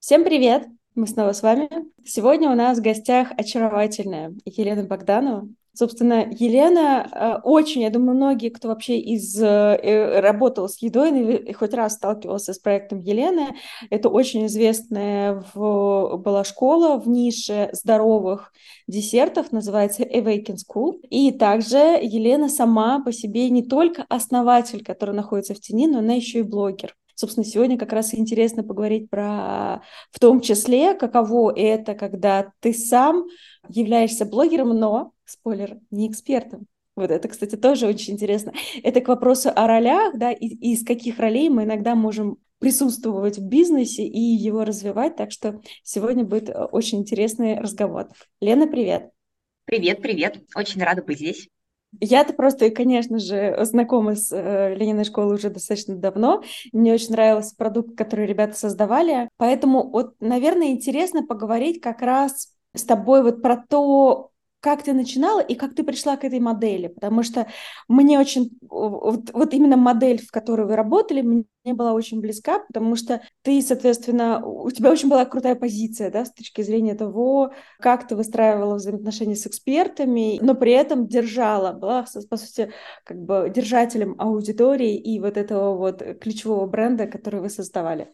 Всем привет! Мы снова с вами. Сегодня у нас в гостях очаровательная Елена Богданова. Собственно, Елена э, очень, я думаю, многие, кто вообще из, э, работал с едой или хоть раз сталкивался с проектом Елены, это очень известная в, была школа в нише здоровых десертов, называется Awaken School. И также Елена сама по себе не только основатель, который находится в тени, но она еще и блогер. Собственно, сегодня как раз интересно поговорить про, в том числе, каково это, когда ты сам являешься блогером, но, спойлер, не экспертом. Вот это, кстати, тоже очень интересно. Это к вопросу о ролях, да, и, из каких ролей мы иногда можем присутствовать в бизнесе и его развивать. Так что сегодня будет очень интересный разговор. Лена, привет. Привет, привет. Очень рада быть здесь. Я-то просто, конечно же, знакома с э, Лениной школой уже достаточно давно. Мне очень нравился продукт, который ребята создавали. Поэтому, вот, наверное, интересно поговорить как раз с тобой вот про то, как ты начинала и как ты пришла к этой модели, потому что мне очень, вот, вот именно модель, в которой вы работали, мне была очень близка, потому что ты, соответственно, у тебя очень была крутая позиция, да, с точки зрения того, как ты выстраивала взаимоотношения с экспертами, но при этом держала, была, по сути, как бы держателем аудитории и вот этого вот ключевого бренда, который вы создавали.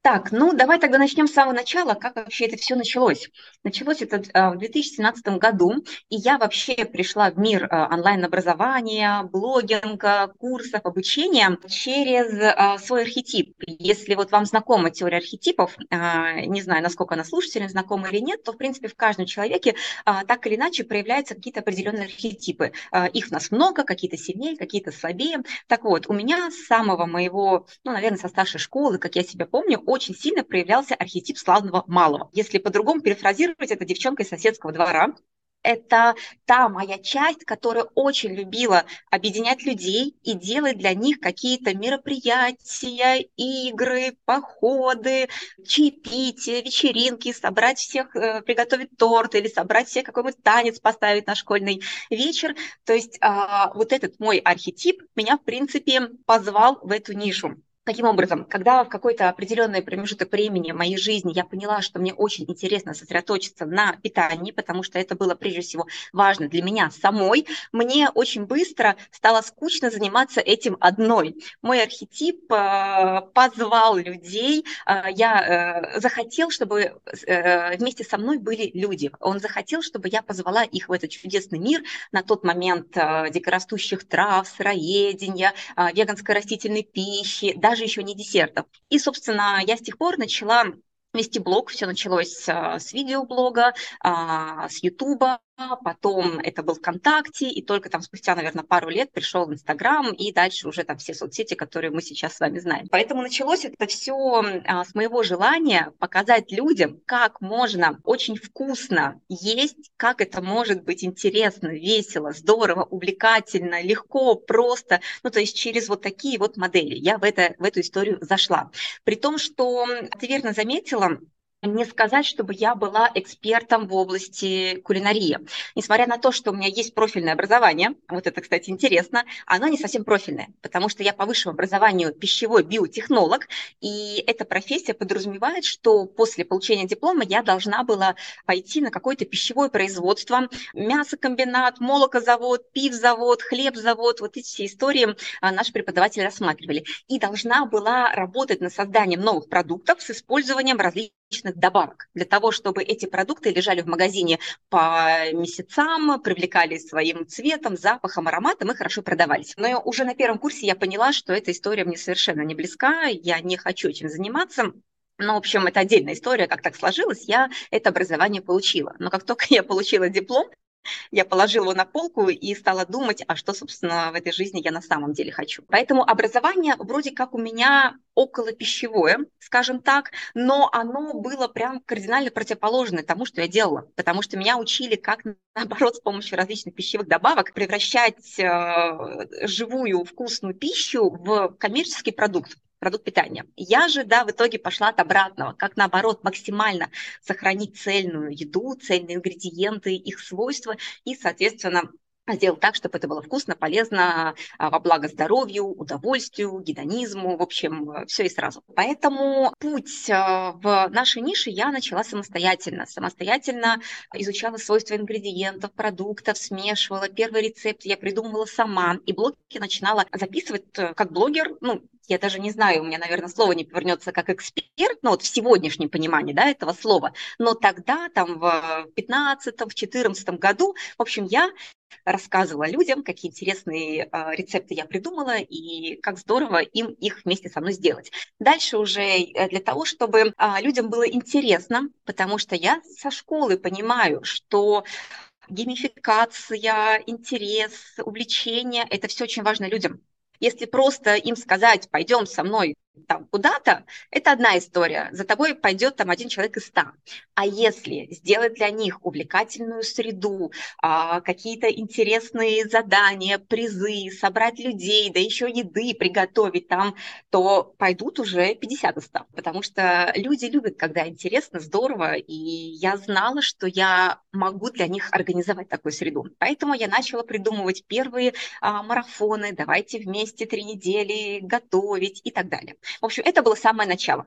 Так, ну давай тогда начнем с самого начала, как вообще это все началось. Началось это а, в 2017 году, и я вообще пришла в мир а, онлайн-образования, блогинга, курсов, обучения через а, свой архетип. Если вот вам знакома теория архетипов, не знаю, насколько она слушателям знакома или нет, то, в принципе, в каждом человеке так или иначе проявляются какие-то определенные архетипы. Их у нас много, какие-то сильнее, какие-то слабее. Так вот, у меня с самого моего, ну, наверное, со старшей школы, как я себя помню, очень сильно проявлялся архетип славного малого. Если по-другому перефразировать, это девчонка из соседского двора, это та моя часть, которая очень любила объединять людей и делать для них какие-то мероприятия, игры, походы, чаепития, вечеринки, собрать всех, э, приготовить торт или собрать всех какой-нибудь танец поставить на школьный вечер. То есть а, вот этот мой архетип меня, в принципе, позвал в эту нишу. Таким образом, когда в какой-то определенный промежуток времени моей жизни я поняла, что мне очень интересно сосредоточиться на питании, потому что это было прежде всего важно для меня самой, мне очень быстро стало скучно заниматься этим одной. Мой архетип э, позвал людей, э, я э, захотел, чтобы вместе со мной были люди. Он захотел, чтобы я позвала их в этот чудесный мир на тот момент дикорастущих трав, сыроедения, веганской растительной пищи, даже даже еще не десертов. И, собственно, я с тех пор начала вести блог. Все началось а, с видеоблога, а, с Ютуба, потом это был ВКонтакте, и только там спустя, наверное, пару лет пришел Инстаграм, и дальше уже там все соцсети, которые мы сейчас с вами знаем. Поэтому началось это все а, с моего желания показать людям, как можно очень вкусно есть, как это может быть интересно, весело, здорово, увлекательно, легко, просто, ну, то есть через вот такие вот модели. Я в, это, в эту историю зашла. При том, что ты верно заметила, не сказать, чтобы я была экспертом в области кулинарии. Несмотря на то, что у меня есть профильное образование, вот это, кстати, интересно, оно не совсем профильное, потому что я по высшему образованию пищевой биотехнолог, и эта профессия подразумевает, что после получения диплома я должна была пойти на какое-то пищевое производство, мясокомбинат, молокозавод, пивзавод, хлебзавод, вот эти все истории а, наши преподаватели рассматривали. И должна была работать над созданием новых продуктов с использованием различных различных добавок для того, чтобы эти продукты лежали в магазине по месяцам, привлекали своим цветом, запахом, ароматом и хорошо продавались. Но уже на первом курсе я поняла, что эта история мне совершенно не близка, я не хочу этим заниматься. Ну, в общем, это отдельная история, как так сложилось, я это образование получила. Но как только я получила диплом, я положила его на полку и стала думать, а что, собственно, в этой жизни я на самом деле хочу. Поэтому образование вроде как у меня около пищевое, скажем так, но оно было прям кардинально противоположное тому, что я делала, потому что меня учили, как, наоборот, с помощью различных пищевых добавок превращать э, живую вкусную пищу в коммерческий продукт продукт питания. Я же, да, в итоге пошла от обратного, как наоборот максимально сохранить цельную еду, цельные ингредиенты, их свойства и, соответственно, сделать так, чтобы это было вкусно, полезно, а, во благо здоровью, удовольствию, гедонизму, в общем, все и сразу. Поэтому путь а, в нашей нише я начала самостоятельно. Самостоятельно изучала свойства ингредиентов, продуктов, смешивала. Первый рецепт я придумывала сама. И блоги начинала записывать э, как блогер, ну, я даже не знаю, у меня, наверное, слово не повернется как эксперт, ну вот в сегодняшнем понимании, да, этого слова, но тогда, там, в 15 в 14 году, в общем, я рассказывала людям, какие интересные э, рецепты я придумала и как здорово им их вместе со мной сделать. Дальше уже э, для того, чтобы э, людям было интересно, потому что я со школы понимаю, что геймификация, интерес, увлечение – это все очень важно людям. Если просто им сказать, пойдем со мной там куда-то, это одна история. За тобой пойдет там один человек из ста. А если сделать для них увлекательную среду, а, какие-то интересные задания, призы, собрать людей, да еще еды приготовить там, то пойдут уже 50 из 100. Потому что люди любят, когда интересно, здорово, и я знала, что я могу для них организовать такую среду. Поэтому я начала придумывать первые а, марафоны, давайте вместе три недели готовить и так далее. В общем, это было самое начало.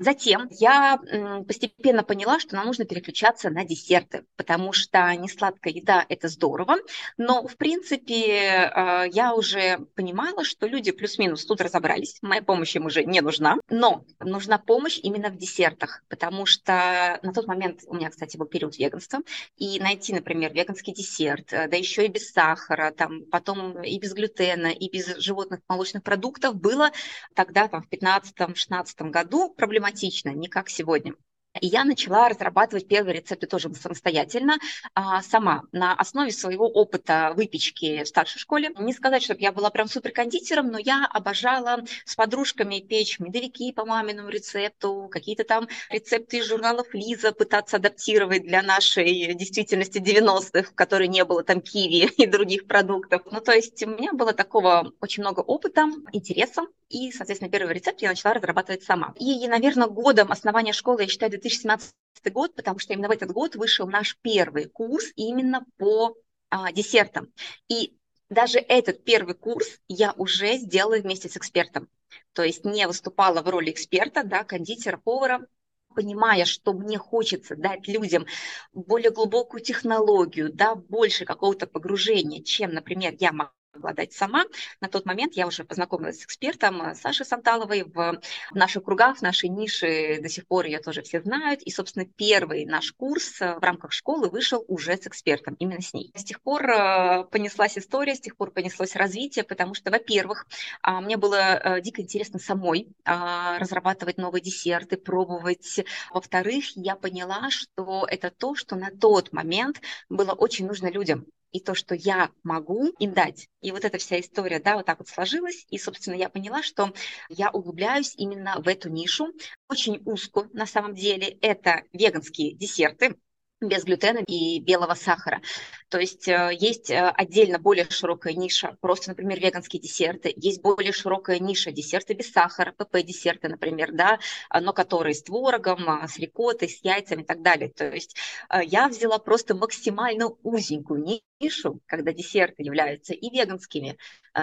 Затем я постепенно поняла, что нам нужно переключаться на десерты, потому что несладкая еда – это здорово, но, в принципе, а, я уже понимала, что люди плюс-минус тут разобрались, моя помощь им уже не нужна, но нужна помощь именно в десертах, потому что на тот момент у меня, кстати, был период веганства, и найти, например, веганский десерт, э, да еще и без сахара, там, потом и без глютена, и без животных молочных продуктов было тогда, там, в 15-16 году проблематично систематично, не как сегодня. И я начала разрабатывать первые рецепты тоже самостоятельно, а, сама, на основе своего опыта выпечки в старшей школе. Не сказать, чтобы я была прям суперкондитером, но я обожала с подружками печь медовики по маминому рецепту, какие-то там рецепты из журналов Лиза пытаться адаптировать для нашей действительности 90-х, в которой не было там киви и других продуктов. Ну, то есть у меня было такого очень много опыта, интереса, и, соответственно, первый рецепт я начала разрабатывать сама. И, наверное, годом основания школы я считаю 2017 год, потому что именно в этот год вышел наш первый курс именно по а, десертам. И даже этот первый курс я уже сделала вместе с экспертом. То есть не выступала в роли эксперта, да, кондитера, повара, понимая, что мне хочется дать людям более глубокую технологию, да, больше какого-то погружения, чем, например, я могу обладать сама. На тот момент я уже познакомилась с экспертом э, Сашей Санталовой в наших кругах, в нашей нише до сих пор ее тоже все знают. И, собственно, первый наш курс э, в рамках школы вышел уже с экспертом, именно с ней. С тех пор э, понеслась история, с тех пор понеслось развитие, потому что, во-первых, а, мне было дико интересно самой а, разрабатывать новые десерты, пробовать. Во-вторых, я поняла, что это то, что на тот момент было очень нужно людям и то, что я могу им дать. И вот эта вся история, да, вот так вот сложилась. И, собственно, я поняла, что я углубляюсь именно в эту нишу. Очень узко, на самом деле, это веганские десерты без глютена и белого сахара. То есть э, есть э, отдельно более широкая ниша, просто, например, веганские десерты, есть более широкая ниша десерты без сахара, ПП-десерты, например, да, но которые с творогом, а, с рикоттой, с яйцами и так далее. То есть э, я взяла просто максимально узенькую нишу, когда десерты являются и веганскими,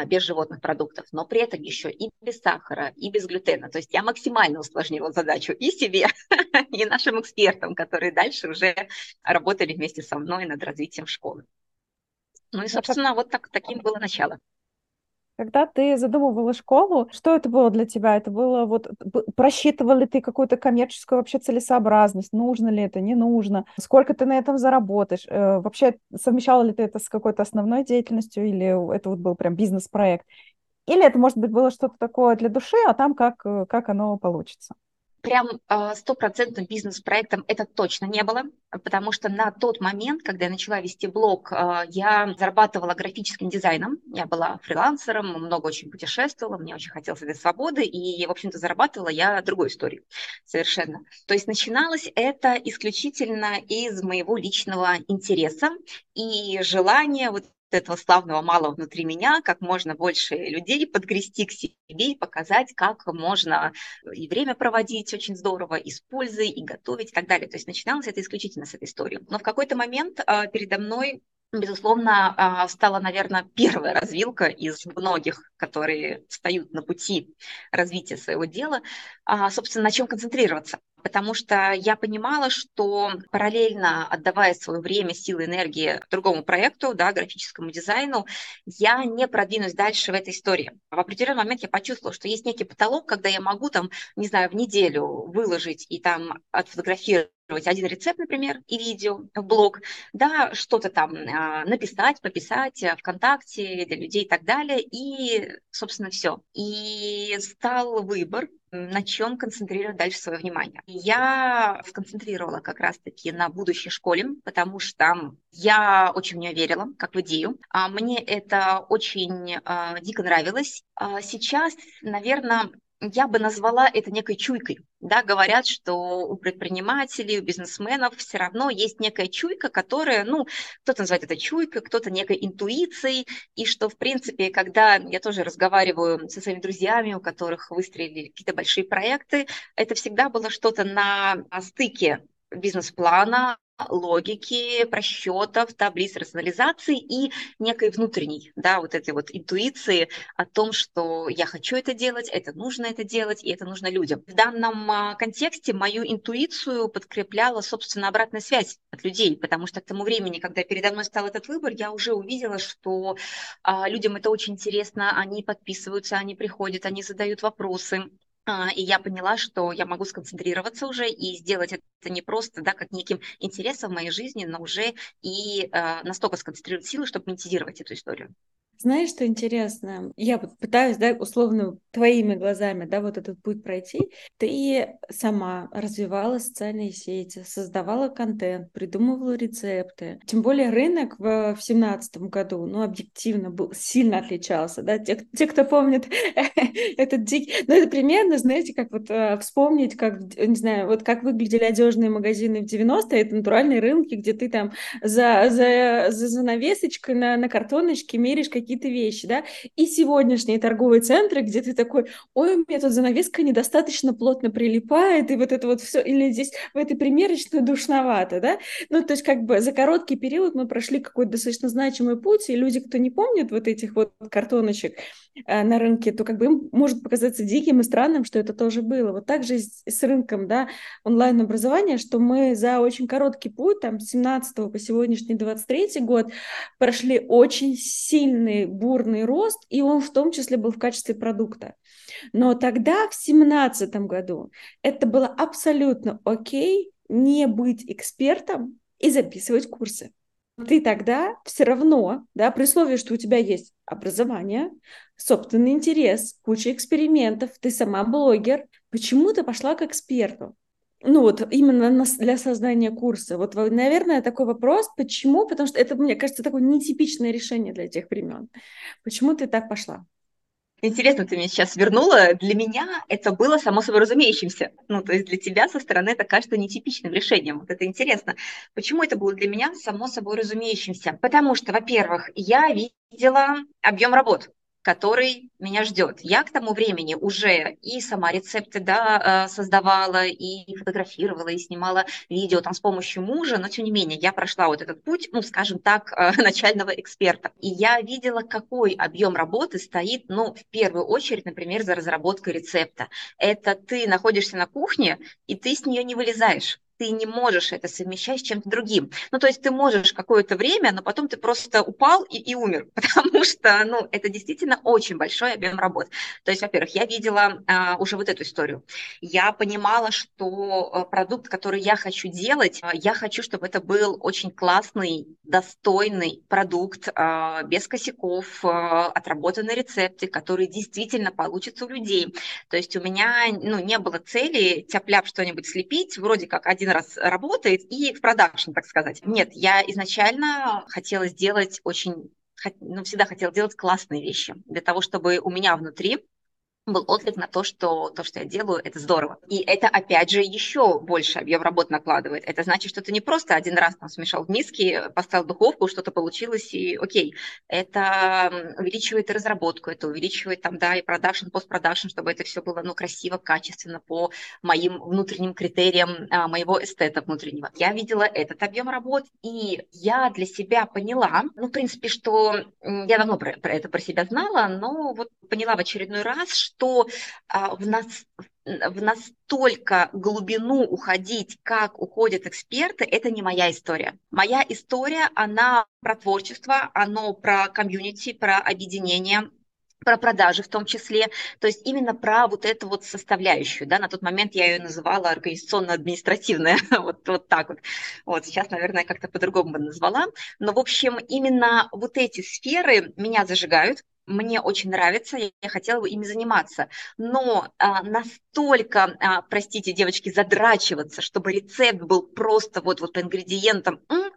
без животных продуктов, но при этом еще и без сахара, и без глютена. То есть я максимально усложнила задачу и себе, и нашим экспертам, которые дальше уже работали вместе со мной над развитием школы. Ну и, собственно, вот так, таким было начало. Когда ты задумывала школу, что это было для тебя? Это было вот просчитывал ли ты какую-то коммерческую вообще целесообразность, нужно ли это, не нужно, сколько ты на этом заработаешь, э, вообще совмещала ли ты это с какой-то основной деятельностью или это вот был прям бизнес-проект? Или это, может быть, было что-то такое для души, а там как, э, как оно получится? Прям а, стопроцентным бизнес-проектом это точно не было, потому что на тот момент, когда я начала вести блог, а, я зарабатывала графическим дизайном, я была фрилансером, много очень путешествовала, мне очень хотелось этой свободы, и, в общем-то, зарабатывала я другой историей совершенно. То есть начиналось это исключительно из моего личного интереса и желания вот этого славного малого внутри меня, как можно больше людей подгрести к себе и показать, как можно и время проводить очень здорово, и с пользой, и готовить, и так далее. То есть начиналось это исключительно с этой истории. Но в какой-то момент э, передо мной безусловно, а, стала, наверное, первая развилка из многих, которые встают на пути развития своего дела, а, собственно, на чем концентрироваться. Потому что я понимала, что параллельно отдавая свое время, силы, энергии другому проекту, да, графическому дизайну, я не продвинусь дальше в этой истории. В определенный момент я почувствовала, что есть некий потолок, когда я могу там, не знаю, в неделю выложить и там отфотографировать один рецепт, например, и видео в блог, да, что-то там а, написать, пописать ВКонтакте для людей и так далее, и, собственно, все. И стал выбор, на чем концентрировать дальше свое внимание. Я сконцентрировала как раз-таки на будущей школе, потому что я очень в нее верила, как в идею. А мне это очень э, дико нравилось. Сейчас, наверное, я бы назвала это некой чуйкой. Да, говорят, что у предпринимателей, у бизнесменов все равно есть некая чуйка, которая, ну, кто-то называет это чуйкой, кто-то некой интуицией, и что, в принципе, когда я тоже разговариваю со своими друзьями, у которых выстрелили какие-то большие проекты, это всегда было что-то на стыке бизнес-плана, логики, просчетов, таблиц рационализации и некой внутренней, да, вот этой вот интуиции о том, что я хочу это делать, это нужно это делать, и это нужно людям. В данном а, контексте мою интуицию подкрепляла, собственно, обратная связь от людей, потому что к тому времени, когда передо мной стал этот выбор, я уже увидела, что а, людям это очень интересно, они подписываются, они приходят, они задают вопросы, и я поняла, что я могу сконцентрироваться уже и сделать это не просто, да, как неким интересом в моей жизни, но уже и э, настолько сконцентрировать силы, чтобы монетизировать эту историю. Знаешь, что интересно? Я вот пытаюсь, да, условно, твоими глазами, да, вот этот путь пройти. Ты сама развивала социальные сети, создавала контент, придумывала рецепты. Тем более рынок в семнадцатом году, ну, объективно был, сильно отличался, да. Те, те кто помнит этот дикий... Ну, это примерно, знаете, как вот э, вспомнить, как, не знаю, вот как выглядели одежные магазины в 90-е, это натуральные рынки, где ты там за, за, за занавесочкой на, на картоночке меришь какие какие-то вещи, да, и сегодняшние торговые центры, где ты такой, ой, у меня тут занавеска недостаточно плотно прилипает, и вот это вот все, или здесь в этой примерочной душновато, да, ну, то есть как бы за короткий период мы прошли какой-то достаточно значимый путь, и люди, кто не помнит вот этих вот картоночек э, на рынке, то как бы им может показаться диким и странным, что это тоже было. Вот так же с, с рынком, да, онлайн-образования, что мы за очень короткий путь, там, с 17 по сегодняшний 23 год, прошли очень сильные бурный, бурный рост, и он в том числе был в качестве продукта. Но тогда, в семнадцатом году, это было абсолютно окей не быть экспертом и записывать курсы. Ты тогда все равно, да, при условии, что у тебя есть образование, собственный интерес, куча экспериментов, ты сама блогер, почему ты пошла к эксперту? Ну вот именно для создания курса. Вот, наверное, такой вопрос, почему? Потому что это, мне кажется, такое нетипичное решение для тех времен. Почему ты так пошла? Интересно, ты меня сейчас вернула. Для меня это было само собой разумеющимся. Ну, то есть для тебя со стороны это кажется нетипичным решением. Вот это интересно. Почему это было для меня само собой разумеющимся? Потому что, во-первых, я видела объем работ который меня ждет. Я к тому времени уже и сама рецепты да, э, создавала, и фотографировала, и снимала видео там с помощью мужа, но тем не менее я прошла вот этот путь, ну, скажем так, э, начального эксперта. И я видела, какой объем работы стоит, ну, в первую очередь, например, за разработкой рецепта. Это ты находишься на кухне, и ты с нее не вылезаешь ты не можешь это совмещать с чем-то другим. Ну, то есть ты можешь какое-то время, но потом ты просто упал и, и умер, потому что, ну, это действительно очень большой объем работ. То есть, во-первых, я видела а, уже вот эту историю. Я понимала, что а, продукт, который я хочу делать, а, я хочу, чтобы это был очень классный, достойный продукт, а, без косяков, а, отработанные рецепты, которые действительно получатся у людей. То есть у меня, ну, не было цели тяп-ляп что-нибудь слепить, вроде как один один раз работает и в продакшн, так сказать. Нет, я изначально хотела сделать очень, ну, всегда хотела делать классные вещи для того, чтобы у меня внутри был отклик на то, что то, что я делаю, это здорово. И это, опять же, еще больше объем работы накладывает. Это значит, что ты не просто один раз там смешал в миске, поставил духовку, что-то получилось, и окей. Это увеличивает разработку, это увеличивает там, да, и продакшн, постпродакшн, чтобы это все было, ну, красиво, качественно, по моим внутренним критериям а, моего эстета внутреннего. Я видела этот объем работ, и я для себя поняла, ну, в принципе, что я давно про, про это про себя знала, но вот поняла в очередной раз, что а, в нас в настолько глубину уходить, как уходят эксперты, это не моя история. Моя история, она про творчество, она про комьюнити, про объединение, про продажи в том числе, то есть именно про вот эту вот составляющую, да, на тот момент я ее называла организационно-административная, вот, вот так вот, вот, сейчас, наверное, как-то по-другому бы назвала, но, в общем, именно вот эти сферы меня зажигают, мне очень нравится, я хотела бы ими заниматься. Но а, настолько, а, простите, девочки, задрачиваться, чтобы рецепт был просто вот, вот по ингредиентам, м-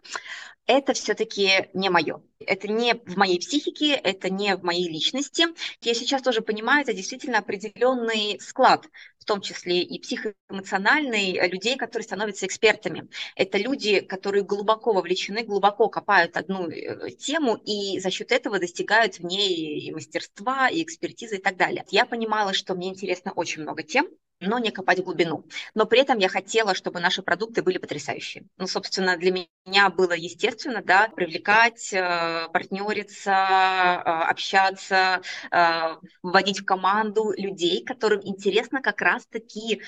это все-таки не мое. Это не в моей психике, это не в моей личности. Я сейчас тоже понимаю, это действительно определенный склад, в том числе и психоэмоциональный, э, людей, которые становятся экспертами. Это люди, которые глубоко вовлечены, глубоко копают одну э, тему и за счет этого достигают в ней и мастерства, и экспертизы и так далее. Я понимала, что мне интересно очень много тем, но не копать глубину. Но при этом я хотела, чтобы наши продукты были потрясающие. Ну, собственно, для меня было естественно, да, привлекать, э, партнериться, э, общаться, э, вводить в команду людей, которым интересно как раз-таки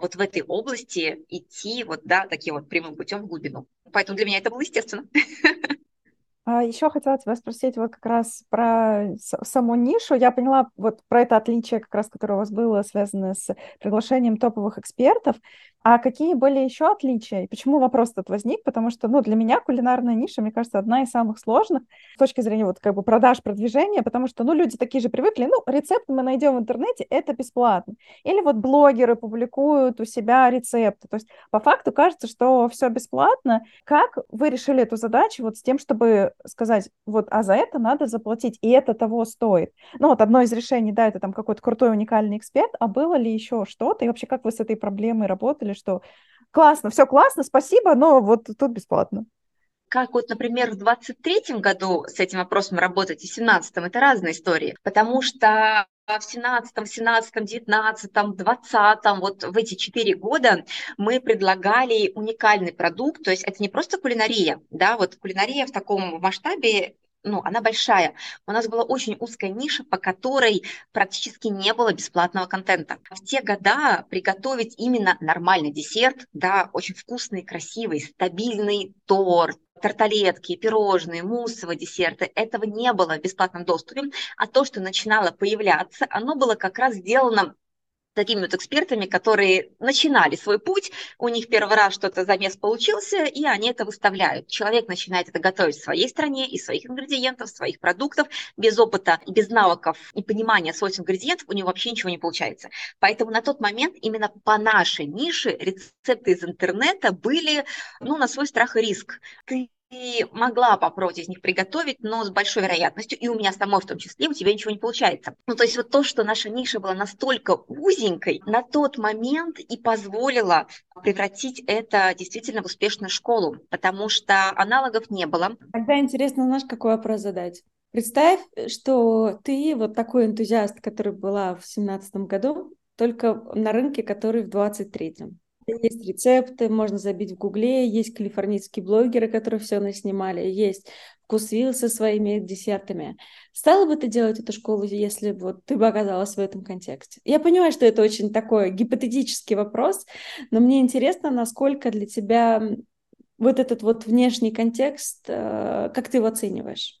вот в этой области идти вот, да, таким вот прямым путем в глубину. Поэтому для меня это было естественно. А еще хотела тебя спросить вот как раз про саму нишу. Я поняла вот про это отличие, как раз, которое у вас было связано с приглашением топовых экспертов. А какие были еще отличия? Почему вопрос этот возник? Потому что, ну, для меня кулинарная ниша, мне кажется, одна из самых сложных с точки зрения вот как бы продаж, продвижения, потому что, ну, люди такие же привыкли, ну, рецепт мы найдем в интернете, это бесплатно. Или вот блогеры публикуют у себя рецепты. То есть по факту кажется, что все бесплатно. Как вы решили эту задачу вот с тем, чтобы сказать, вот, а за это надо заплатить, и это того стоит? Ну, вот одно из решений, да, это там какой-то крутой уникальный эксперт, а было ли еще что-то? И вообще, как вы с этой проблемой работали? Сказали, что классно, все классно, спасибо, но вот тут бесплатно. Как вот, например, в 23 году с этим вопросом работать и в 17 это разные истории, потому что в 17, 17, 19, 20, вот в эти четыре года мы предлагали уникальный продукт, то есть это не просто кулинария, да, вот кулинария в таком масштабе ну, она большая. У нас была очень узкая ниша, по которой практически не было бесплатного контента. В те года приготовить именно нормальный десерт, да, очень вкусный, красивый, стабильный торт, тарталетки, пирожные, муссовые десерты, этого не было в бесплатном доступе, а то, что начинало появляться, оно было как раз сделано такими вот экспертами, которые начинали свой путь, у них первый раз что-то замес получился, и они это выставляют. Человек начинает это готовить в своей стране, из своих ингредиентов, своих продуктов, без опыта без навыков и понимания свойств ингредиентов у него вообще ничего не получается. Поэтому на тот момент именно по нашей нише рецепты из интернета были ну, на свой страх и риск. Ты ты могла попробовать из них приготовить, но с большой вероятностью, и у меня самой в том числе, у тебя ничего не получается. Ну, то есть вот то, что наша ниша была настолько узенькой, на тот момент и позволило превратить это действительно в успешную школу, потому что аналогов не было. Тогда интересно, знаешь, какой вопрос задать? Представь, что ты вот такой энтузиаст, который была в семнадцатом году, только на рынке, который в двадцать третьем. Есть рецепты, можно забить в гугле, есть калифорнийские блогеры, которые все наснимали, есть вкусвилл со своими десертами. Стала бы ты делать эту школу, если вот ты бы оказалась в этом контексте? Я понимаю, что это очень такой гипотетический вопрос, но мне интересно, насколько для тебя вот этот вот внешний контекст, э, как ты его оцениваешь?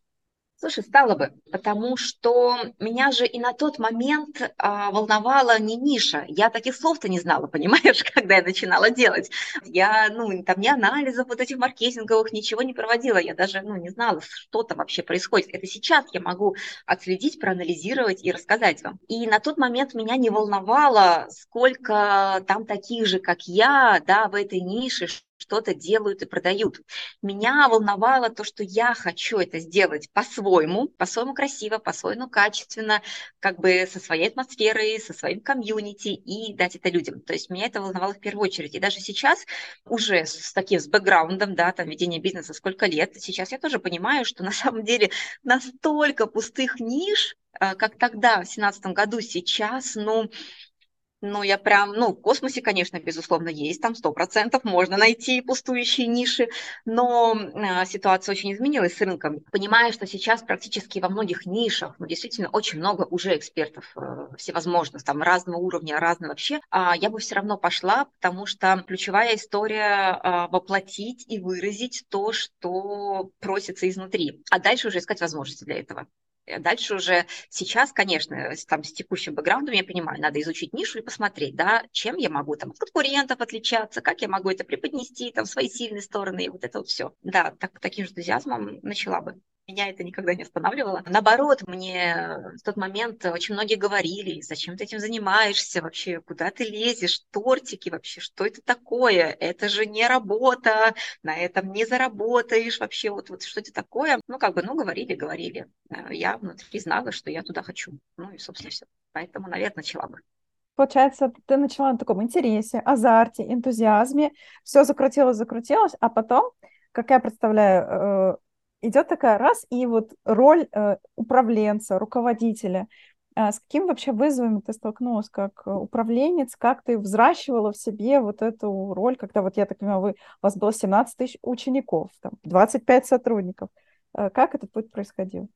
Слушай, стало бы, потому что меня же и на тот момент а, волновала не ниша. Я таких слов-то не знала, понимаешь, когда я начинала делать. Я, ну, там ни анализов вот этих маркетинговых, ничего не проводила. Я даже, ну, не знала, что там вообще происходит. Это сейчас я могу отследить, проанализировать и рассказать вам. И на тот момент меня не волновало, сколько там таких же, как я, да, в этой нише, что-то делают и продают. Меня волновало то, что я хочу это сделать по-своему, по-своему красиво, по-своему качественно, как бы со своей атмосферой, со своим комьюнити и дать это людям. То есть меня это волновало в первую очередь. И даже сейчас уже с таким, с бэкграундом, да, там, ведение бизнеса сколько лет, сейчас я тоже понимаю, что на самом деле настолько пустых ниш, э, как тогда, в 2017 году, сейчас, ну, ну, я прям, ну, в космосе, конечно, безусловно, есть, там сто процентов можно найти пустующие ниши, но э, ситуация очень изменилась с рынком. Понимаю, что сейчас практически во многих нишах, ну, действительно, очень много уже экспертов э, всевозможных, там, разного уровня, разного вообще, а я бы все равно пошла, потому что ключевая история э, воплотить и выразить то, что просится изнутри, а дальше уже искать возможности для этого. Э, дальше уже сейчас, конечно, там с текущим бэкграундом я понимаю, надо изучить нишу и посмотреть, да, чем я могу там от конкурентов отличаться, как я могу это преподнести, там свои сильные стороны, и вот это вот все. Да, так, таким же энтузиазмом начала бы меня это никогда не останавливало. Наоборот, мне в тот момент очень многие говорили, зачем ты этим занимаешься вообще, куда ты лезешь, тортики вообще, что это такое? Это же не работа, на этом не заработаешь вообще, вот, вот что это такое? Ну, как бы, ну, говорили, говорили. Э, я внутри знала, что я туда хочу. Ну, и, собственно, все. Поэтому, наверное, начала бы. Получается, ты начала на таком интересе, азарте, энтузиазме, все закрутилось, закрутилось, а потом, как я представляю, э, идет такая раз, и вот роль э, управленца, руководителя. А с какими вообще вызовами ты столкнулась как э, управленец, как ты взращивала в себе вот эту роль, когда вот я так понимаю, вы, у вас было 17 тысяч учеников, там, 25 сотрудников. Э, как этот путь происходил?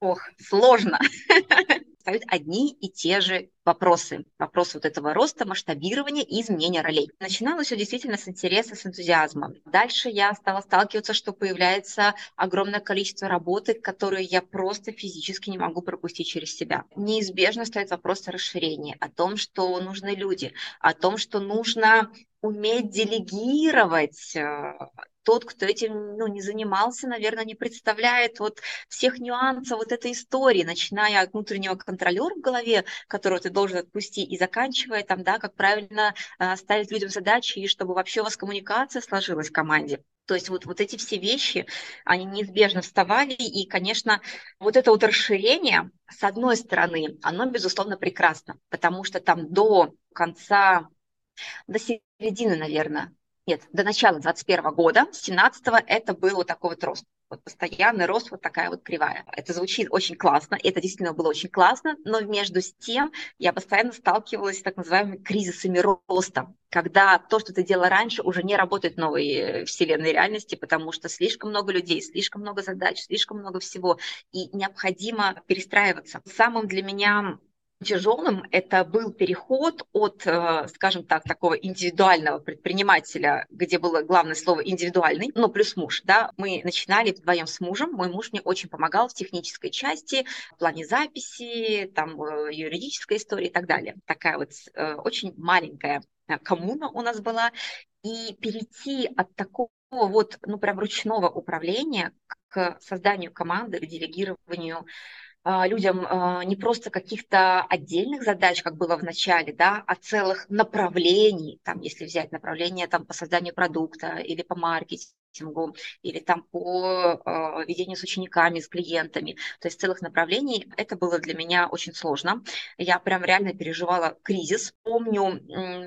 Ох, сложно. ставить одни и те же вопросы. Вопрос вот этого роста, масштабирования и изменения ролей. Начиналось все действительно с интереса, с энтузиазма. Дальше я стала сталкиваться, что появляется огромное количество работы, которые я просто физически не могу пропустить через себя. Неизбежно стоит вопрос о расширении, о том, что нужны люди, о том, что нужно уметь делегировать э, тот, кто этим ну, не занимался, наверное, не представляет вот всех нюансов вот этой истории, начиная от внутреннего контролера в голове, которого ты должен отпустить, и заканчивая там, да, как правильно э, ставить людям задачи, и чтобы вообще у вас коммуникация сложилась в команде. То есть вот, вот эти все вещи, они неизбежно вставали, и, конечно, вот это вот расширение, с одной стороны, оно, безусловно, прекрасно, потому что там до конца, до середины, наверное, нет, до начала 2021 года, с 17 это был вот такой вот рост. Вот постоянный рост, вот такая вот кривая. Это звучит очень классно, это действительно было очень классно, но между тем я постоянно сталкивалась с так называемыми кризисами роста, когда то, что ты делала раньше, уже не работает в новой э, вселенной реальности, потому что слишком много людей, слишком много задач, слишком много всего, и необходимо перестраиваться. Самым для меня тяжелым это был переход от, э, скажем так, такого индивидуального предпринимателя, где было главное слово индивидуальный, ну, плюс муж, да, мы начинали вдвоем с мужем, мой муж мне очень помогал в технической части, в плане записи, там, э, юридической истории и так далее. Такая вот э, очень маленькая коммуна у нас была, и перейти от такого вот, ну, прям ручного управления к созданию команды, к делегированию людям а, не просто каких-то отдельных задач, как было в начале, да, а целых направлений, там, если взять направление там, по созданию продукта или по маркетингу, или там по э, ведению с учениками, с клиентами, то есть целых направлений, это было для меня очень сложно. Я прям реально переживала кризис. Помню,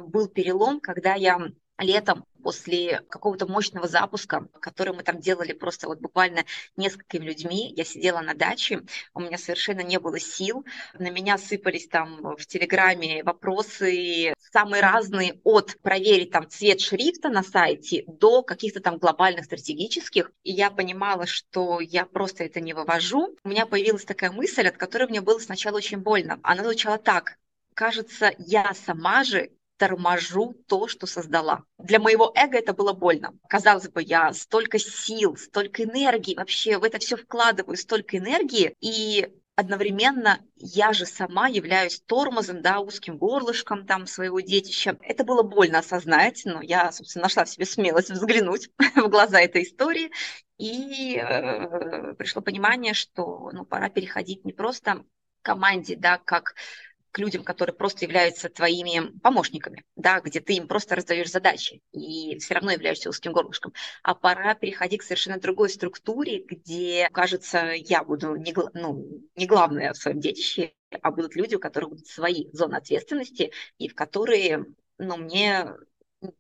был перелом, когда я летом после какого-то мощного запуска, который мы там делали просто вот буквально несколькими людьми. Я сидела на даче, у меня совершенно не было сил, на меня сыпались там в Телеграме вопросы самые разные, от проверить там цвет шрифта на сайте до каких-то там глобальных стратегических. И я понимала, что я просто это не вывожу. У меня появилась такая мысль, от которой мне было сначала очень больно. Она звучала так. Кажется, я сама же торможу то, что создала. Для моего эго это было больно. Казалось бы, я столько сил, столько энергии, вообще в это все вкладываю столько энергии, и одновременно я же сама являюсь тормозом, да, узким горлышком там своего детища. Это было больно осознать, но я, собственно, нашла в себе смелость взглянуть в глаза этой истории, и э, пришло понимание, что ну, пора переходить не просто команде, да, как к людям, которые просто являются твоими помощниками, да, где ты им просто раздаешь задачи и все равно являешься узким горлышком. А пора переходить к совершенно другой структуре, где, кажется, я буду не, ну, не главная в своем детище, а будут люди, у которых будут свои зоны ответственности и в которые ну, мне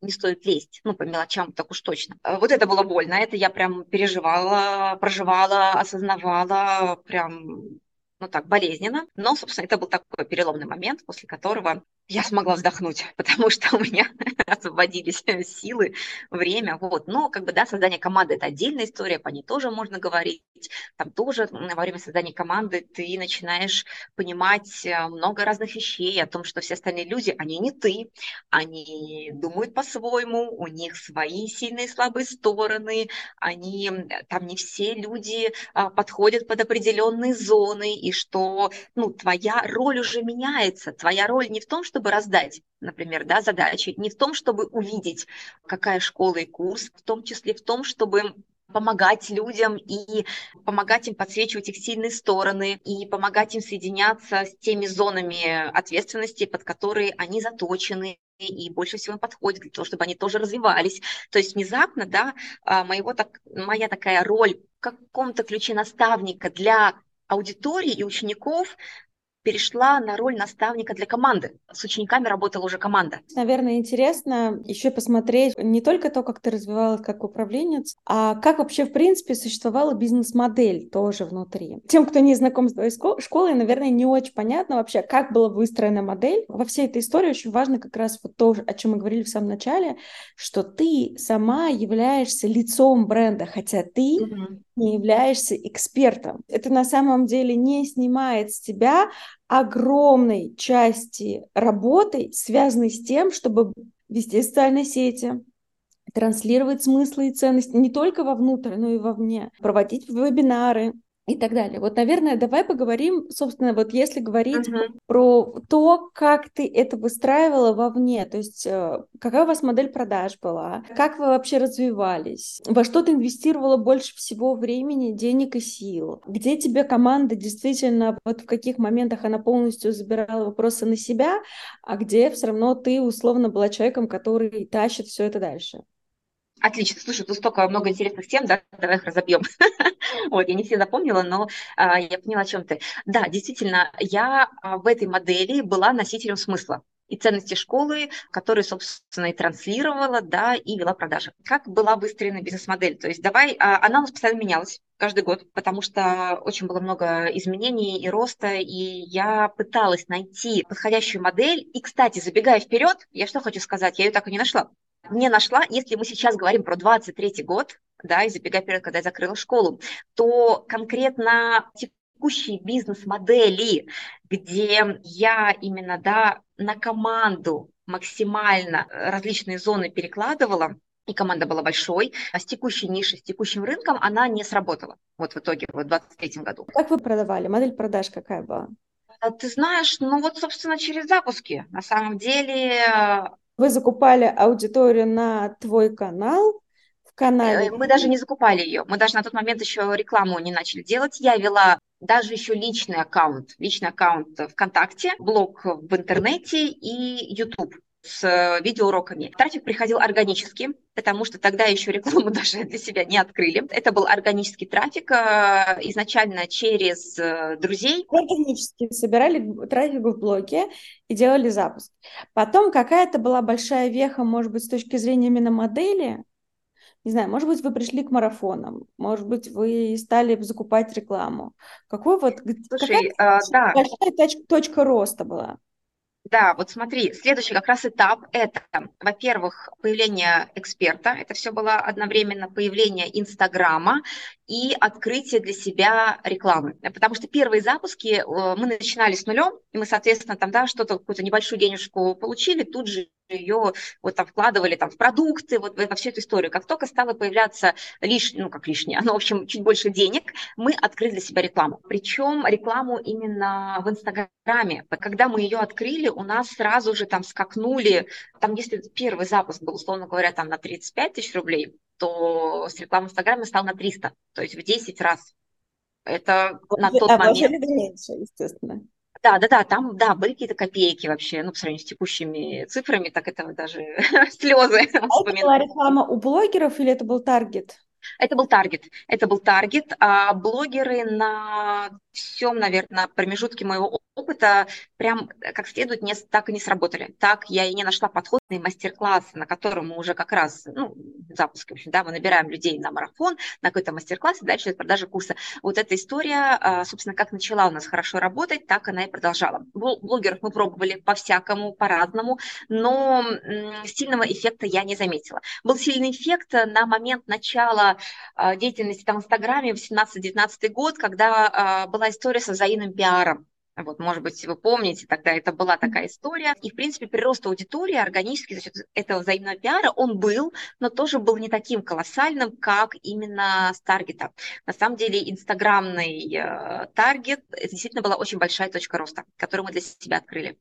не стоит лезть, ну, по мелочам так уж точно. Вот это было больно, это я прям переживала, проживала, осознавала, прям ну так, болезненно. Но, собственно, это был такой переломный момент, после которого я смогла вздохнуть, потому что у меня освободились силы, время, вот. Но, как бы, да, создание команды – это отдельная история, по ней тоже можно говорить. Там тоже во время создания команды ты начинаешь понимать э, много разных вещей о том, что все остальные люди, они не ты, они думают по-своему, у них свои сильные и слабые стороны, они, там не все люди а, подходят под определенные зоны, и что, ну, твоя роль уже меняется, твоя роль не в том, чтобы раздать, например, да, задачи, не в том, чтобы увидеть, какая школа и курс, в том числе в том, чтобы помогать людям и помогать им подсвечивать их сильные стороны и помогать им соединяться с теми зонами ответственности, под которые они заточены и больше всего им подходят для того, чтобы они тоже развивались. То есть внезапно, да, а, моего так, моя такая роль в каком-то ключе наставника для аудитории и учеников перешла на роль наставника для команды. С учениками работала уже команда. Наверное, интересно еще посмотреть не только то, как ты развивалась как управленец, а как вообще, в принципе, существовала бизнес-модель тоже внутри. Тем, кто не знаком с твоей школой, наверное, не очень понятно вообще, как была выстроена модель. Во всей этой истории очень важно как раз вот то, о чем мы говорили в самом начале, что ты сама являешься лицом бренда, хотя ты mm-hmm не являешься экспертом. Это на самом деле не снимает с тебя огромной части работы, связанной с тем, чтобы вести социальные сети, транслировать смыслы и ценности не только вовнутрь, но и вовне, проводить вебинары, и так далее. Вот, наверное, давай поговорим, собственно, вот если говорить uh-huh. про то, как ты это выстраивала вовне, то есть э, какая у вас модель продаж была, как вы вообще развивались, во что ты инвестировала больше всего времени, денег и сил, где тебе команда действительно, вот в каких моментах она полностью забирала вопросы на себя, а где все равно ты условно была человеком, который тащит все это дальше. Отлично. Слушай, тут столько много интересных тем, да, давай их разобьем. вот, я не все запомнила, но а, я поняла, о чем ты. Да, действительно, я а, в этой модели была носителем смысла и ценности школы, которые, собственно, и транслировала, да, и вела продажи. Как была выстроена бизнес-модель? То есть давай, а, она у нас постоянно менялась каждый год, потому что очень было много изменений и роста, и я пыталась найти подходящую модель. И, кстати, забегая вперед, я что хочу сказать, я ее так и не нашла не нашла, если мы сейчас говорим про 23 год, да, и забегая вперед, когда я закрыла школу, то конкретно текущие бизнес-модели, где я именно, да, на команду максимально различные зоны перекладывала, и команда была большой, а с текущей нишей, с текущим рынком она не сработала. Вот в итоге, вот в 2023 году. Как вы продавали? Модель продаж какая была? А ты знаешь, ну вот, собственно, через запуски. На самом деле вы закупали аудиторию на твой канал, в канале? Э, мы даже не закупали ее. Мы даже на тот момент еще рекламу не начали делать. Я вела даже еще личный аккаунт, личный аккаунт ВКонтакте, блог в интернете и YouTube с э, видеоуроками. Трафик приходил органически, потому что тогда еще рекламу даже для себя не открыли. Это был органический трафик э, изначально через э, друзей. Органически собирали трафик в блоге и делали запуск. Потом какая-то была большая веха, может быть, с точки зрения именно модели, не знаю, может быть, вы пришли к марафонам, может быть, вы стали закупать рекламу. Какой вот Слушай, какая а, да. большая точка, точка роста была? Да, вот смотри, следующий как раз этап – это, во-первых, появление эксперта, это все было одновременно появление Инстаграма и открытие для себя рекламы. Потому что первые запуски э, мы начинали с нулем, и мы, соответственно, там, да, что-то, какую-то небольшую денежку получили, тут же ее вот там вкладывали там в продукты, вот во всю эту историю. Как только стало появляться лишнее, ну как лишнее, ну, в общем, чуть больше денег, мы открыли для себя рекламу. Причем рекламу именно в Инстаграме. Когда мы ее открыли, у нас сразу же там скакнули, там если первый запуск был, условно говоря, там на 35 тысяч рублей, то с рекламой в Инстаграме стал на 300, то есть в 10 раз. Это на тот а момент... меньше, естественно. Да, да, да, там, да, были какие-то копейки вообще, ну, по сравнению с текущими цифрами, так это даже слезы а Это была реклама у блогеров или это был таргет? Это был таргет. Это был таргет. А блогеры на всем, наверное, промежутке моего опыта прям как следует не, так и не сработали. Так я и не нашла подходные мастер-классы, на котором мы уже как раз, ну, запуск, в общем, да, мы набираем людей на марафон, на какой-то мастер-класс, и дальше продажа курса. Вот эта история, а, собственно, как начала у нас хорошо работать, так она и продолжала. Блогеров мы пробовали по-всякому, по-разному, но сильного эффекта я не заметила. Был сильный эффект на момент начала а, деятельности там в Инстаграме, 18-19 год, когда а, была история со взаимным пиаром. Вот, может быть, вы помните, тогда это была такая история. И, в принципе, прирост аудитории органически за счет этого взаимного пиара, он был, но тоже был не таким колоссальным, как именно с таргета. На самом деле, инстаграмный э, таргет, это действительно была очень большая точка роста, которую мы для себя открыли.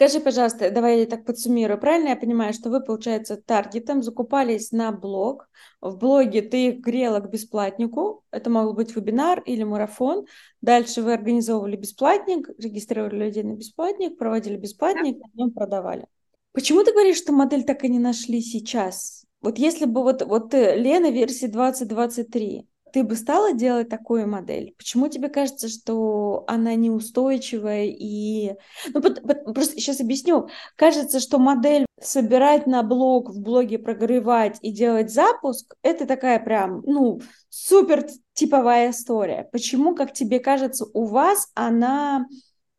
Скажи, пожалуйста, давай я так подсуммирую. Правильно я понимаю, что вы, получается, таргетом закупались на блог. В блоге ты их грела к бесплатнику. Это мог быть вебинар или марафон. Дальше вы организовывали бесплатник, регистрировали людей на бесплатник, проводили бесплатник, да. нем продавали. Почему ты говоришь, что модель так и не нашли сейчас? Вот если бы вот, вот Лена версии 2023, ты бы стала делать такую модель? Почему тебе кажется, что она неустойчивая и... Ну, просто сейчас объясню. Кажется, что модель собирать на блог, в блоге прогревать и делать запуск, это такая прям, ну, супер типовая история. Почему, как тебе кажется, у вас она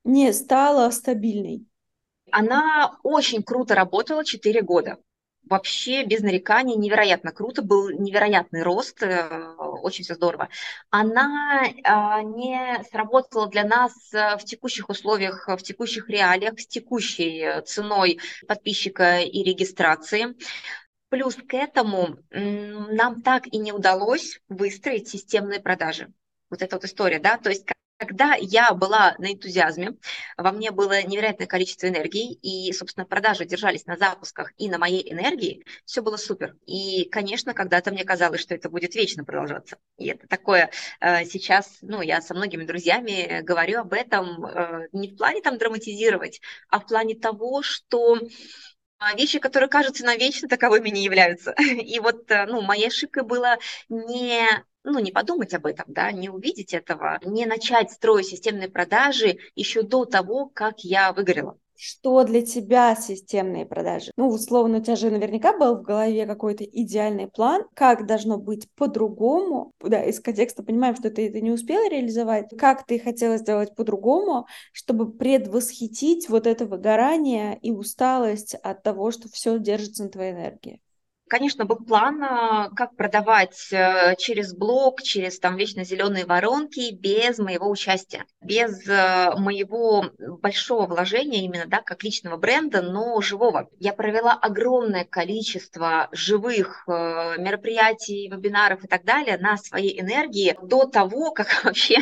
не стала стабильной? Она очень круто работала 4 года вообще без нареканий невероятно круто, был невероятный рост, э, очень все здорово. Она а, не сработала для нас э, в текущих условиях, в текущих реалиях, с текущей ценой подписчика и регистрации. Плюс к этому нам так и не удалось выстроить системные продажи. Вот эта вот история, да, то есть когда я была на энтузиазме, во мне было невероятное количество энергии, и, собственно, продажи держались на запусках и на моей энергии, все было супер. И, конечно, когда-то мне казалось, что это будет вечно продолжаться. И это такое э, сейчас, ну, я со многими друзьями говорю об этом э, не в плане там драматизировать, а в плане того, что а, вещи, которые кажутся навечно, таковыми не являются. И вот, э, ну, моей ошибкой было не ну, не подумать об этом, да, не увидеть этого, не начать строить системные продажи еще до того, как я выгорела. Что для тебя системные продажи? Ну, условно, у тебя же наверняка был в голове какой-то идеальный план, как должно быть по-другому. Да, из контекста понимаем, что ты это не успела реализовать. Как ты хотела сделать по-другому, чтобы предвосхитить вот это выгорание и усталость от того, что все держится на твоей энергии? Конечно, был план, а, как продавать э, через блог, через там вечно зеленые воронки без моего участия, без э, моего большого вложения именно, да, как личного бренда, но живого. Я провела огромное количество живых э, мероприятий, вебинаров и так далее на своей энергии до того, как вообще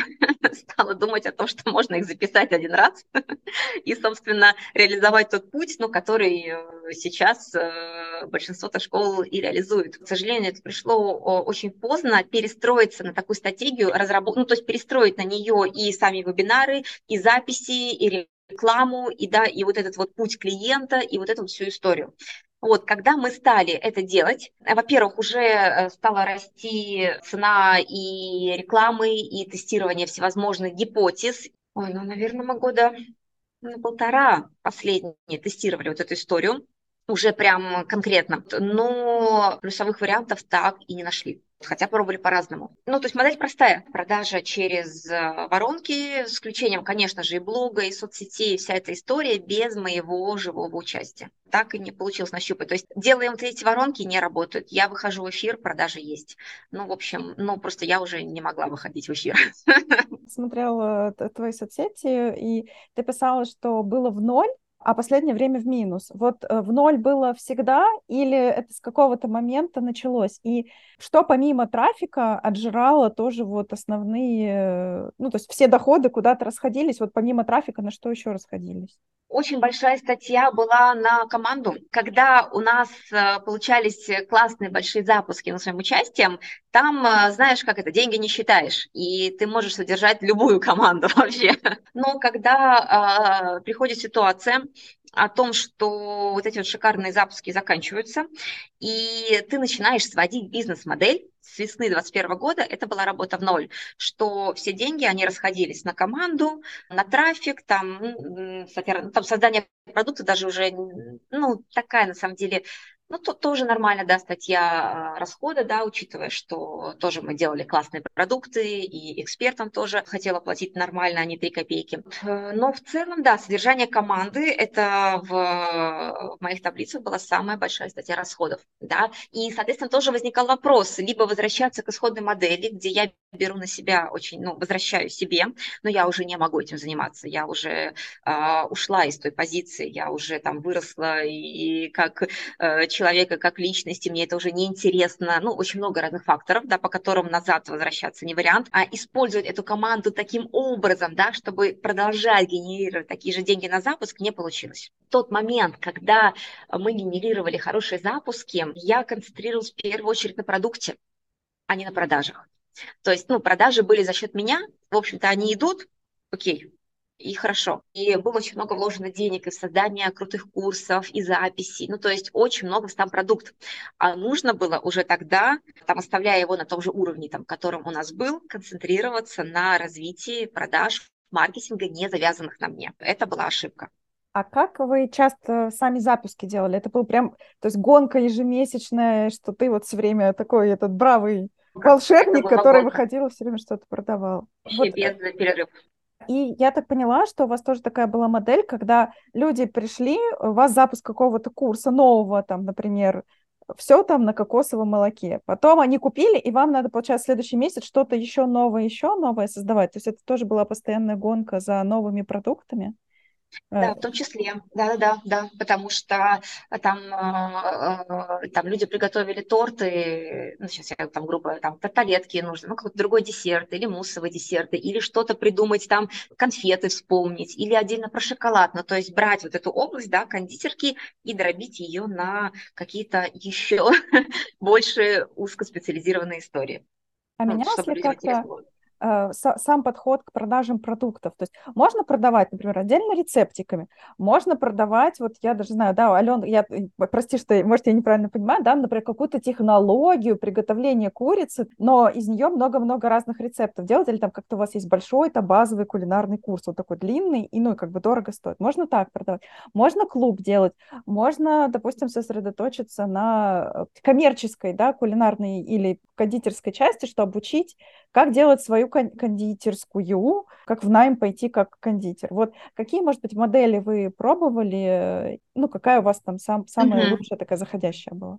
стала думать о том, что можно их записать один раз и, собственно, реализовать тот путь, ну, который сейчас большинство школ и реализуют. К сожалению, это пришло очень поздно перестроиться на такую стратегию, разработ... ну, то есть перестроить на нее и сами вебинары, и записи, и рекламу, и, да, и вот этот вот путь клиента, и вот эту всю историю. Вот, когда мы стали это делать, во-первых, уже э, стала расти цена и рекламы, и тестирование всевозможных гипотез. Ой, ну, наверное, мы года на полтора последние тестировали вот эту историю уже прям конкретно. Но плюсовых вариантов так и не нашли. Хотя пробовали по-разному. Ну, то есть модель простая. Продажа через э, воронки, с исключением, конечно же, и блога, и соцсетей, и вся эта история без моего живого участия. Так и не получилось нащупать. То есть делаем эти воронки, не работают. Я выхожу в эфир, продажи есть. Ну, в общем, ну, просто я уже не могла выходить в эфир. Смотрела твои соцсети, и ты писала, что было в ноль а последнее время в минус. Вот э, в ноль было всегда или это с какого-то момента началось? И что помимо трафика отжирало тоже вот основные, ну, то есть все доходы куда-то расходились, вот помимо трафика на что еще расходились? Очень большая статья была на команду. Когда у нас э, получались классные большие запуски на своим участием, там, э, знаешь, как это, деньги не считаешь, и ты можешь содержать любую команду вообще. Но когда э, приходит ситуация, о том, что вот эти вот шикарные запуски заканчиваются, и ты начинаешь сводить бизнес-модель с весны 2021 года, это была работа в ноль, что все деньги, они расходились на команду, на трафик, там, там создание продукта даже уже, ну, такая на самом деле ну, то, тоже нормально, да, статья а, расхода, да, учитывая, что тоже мы делали классные продукты, и экспертам тоже хотела платить нормально, а не 3 копейки. Э, но в целом, да, содержание команды, это в, в моих таблицах была самая большая статья расходов, да, и, соответственно, тоже возникал вопрос, либо возвращаться к исходной модели, где я беру на себя очень, ну, возвращаю себе, но я уже не могу этим заниматься, я уже э, ушла из той позиции, я уже там выросла и, и как э, человека как личности, мне это уже не интересно. Ну, очень много разных факторов, да, по которым назад возвращаться не вариант. А использовать эту команду таким образом, да, чтобы продолжать генерировать такие же деньги на запуск, не получилось. Тот момент, когда мы генерировали хорошие запуски, я концентрировалась в первую очередь на продукте, а не на продажах. То есть, ну, продажи были за счет меня, в общем-то, они идут, окей, и хорошо. И было очень много вложено денег и в создание крутых курсов, и записей. Ну, то есть очень много там продукт. А нужно было уже тогда, там, оставляя его на том же уровне, там, которым у нас был, концентрироваться на развитии продаж, маркетинга, не завязанных на мне. Это была ошибка. А как вы часто сами запуски делали? Это был прям, то есть гонка ежемесячная, что ты вот все время такой этот бравый волшебник, который выходил и все время что-то продавал. Вообще вот. без перерывов. И я так поняла, что у вас тоже такая была модель, когда люди пришли, у вас запуск какого-то курса нового, там, например, все там на кокосовом молоке. Потом они купили, и вам надо, получается, в следующий месяц что-то еще новое, еще новое создавать. То есть это тоже была постоянная гонка за новыми продуктами. Да, в том числе, да, да, да, потому что э, там, э, там люди приготовили торты, ну, сейчас я там грубо, там тарталетки нужно, ну, какой-то другой десерт, или муссовые десерты, или что-то придумать, там, конфеты вспомнить, или отдельно про шоколад, ну, то есть брать вот эту область, да, кондитерки и дробить ее на какие-то еще больше узкоспециализированные истории. А ну, меня слегка Э, сам подход к продажам продуктов. То есть можно продавать, например, отдельно рецептиками, можно продавать, вот я даже знаю, да, Ален, я, прости, что, может, я неправильно понимаю, да, например, какую-то технологию приготовления курицы, но из нее много-много разных рецептов делать, или там как-то у вас есть большой, там базовый кулинарный курс, вот такой длинный, и, ну, как бы дорого стоит. Можно так продавать. Можно клуб делать, можно, допустим, сосредоточиться на э, коммерческой, да, кулинарной или кондитерской части, что обучить, как делать свою кондитерскую, как в найм пойти как кондитер. Вот какие, может быть, модели вы пробовали? Ну, какая у вас там сам, самая mm-hmm. лучшая такая заходящая была?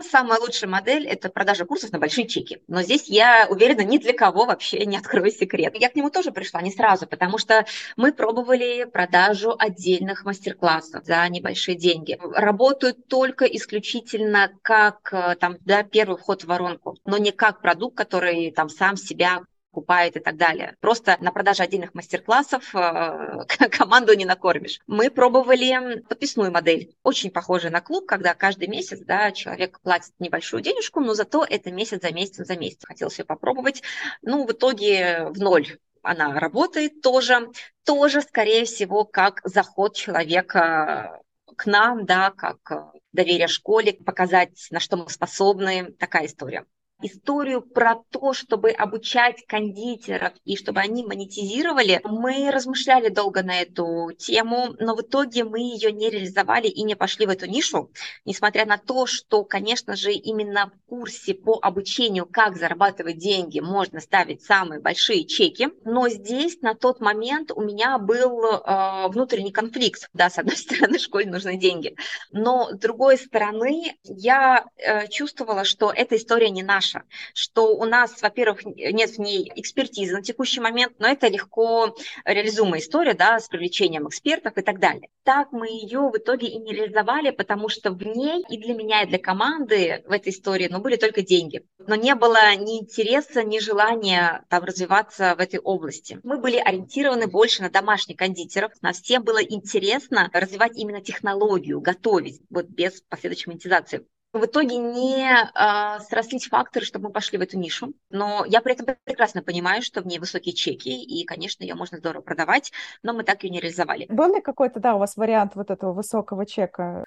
Самая лучшая модель – это продажа курсов на большие чеки. Но здесь, я уверена, ни для кого вообще не открою секрет. Я к нему тоже пришла не сразу, потому что мы пробовали продажу отдельных мастер-классов за небольшие деньги. Работают только исключительно как э, там, да, первый вход в воронку, но не как продукт, который там сам себя покупает и так далее. Просто на продаже отдельных мастер-классов э, команду не накормишь. Мы пробовали подписную модель, очень похожая на клуб, когда каждый месяц да, человек платит небольшую денежку, но зато это месяц за месяцем за месяц. Хотелось ее попробовать. Ну, в итоге в ноль она работает тоже, тоже, скорее всего, как заход человека к нам, да, как доверие школе, показать, на что мы способны, такая история историю про то, чтобы обучать кондитеров и чтобы они монетизировали, мы размышляли долго на эту тему, но в итоге мы ее не реализовали и не пошли в эту нишу, несмотря на то, что, конечно же, именно в курсе по обучению, как зарабатывать деньги, можно ставить самые большие чеки. Но здесь на тот момент у меня был э, внутренний конфликт. Да, с одной стороны, школе нужны деньги, но с другой стороны, я э, чувствовала, что эта история не наша наша, что у нас, во-первых, нет в ней экспертизы на текущий момент, но это легко реализуемая история, да, с привлечением экспертов и так далее. Так мы ее в итоге и не реализовали, потому что в ней и для меня, и для команды в этой истории, ну, были только деньги. Но не было ни интереса, ни желания там развиваться в этой области. Мы были ориентированы больше на домашних кондитеров. Нас всем было интересно развивать именно технологию, готовить, вот без последующей монетизации в итоге не э, срослись факторы, чтобы мы пошли в эту нишу. Но я при этом прекрасно понимаю, что в ней высокие чеки, и, конечно, ее можно здорово продавать, но мы так ее не реализовали. Был ли какой-то, да, у вас вариант вот этого высокого чека?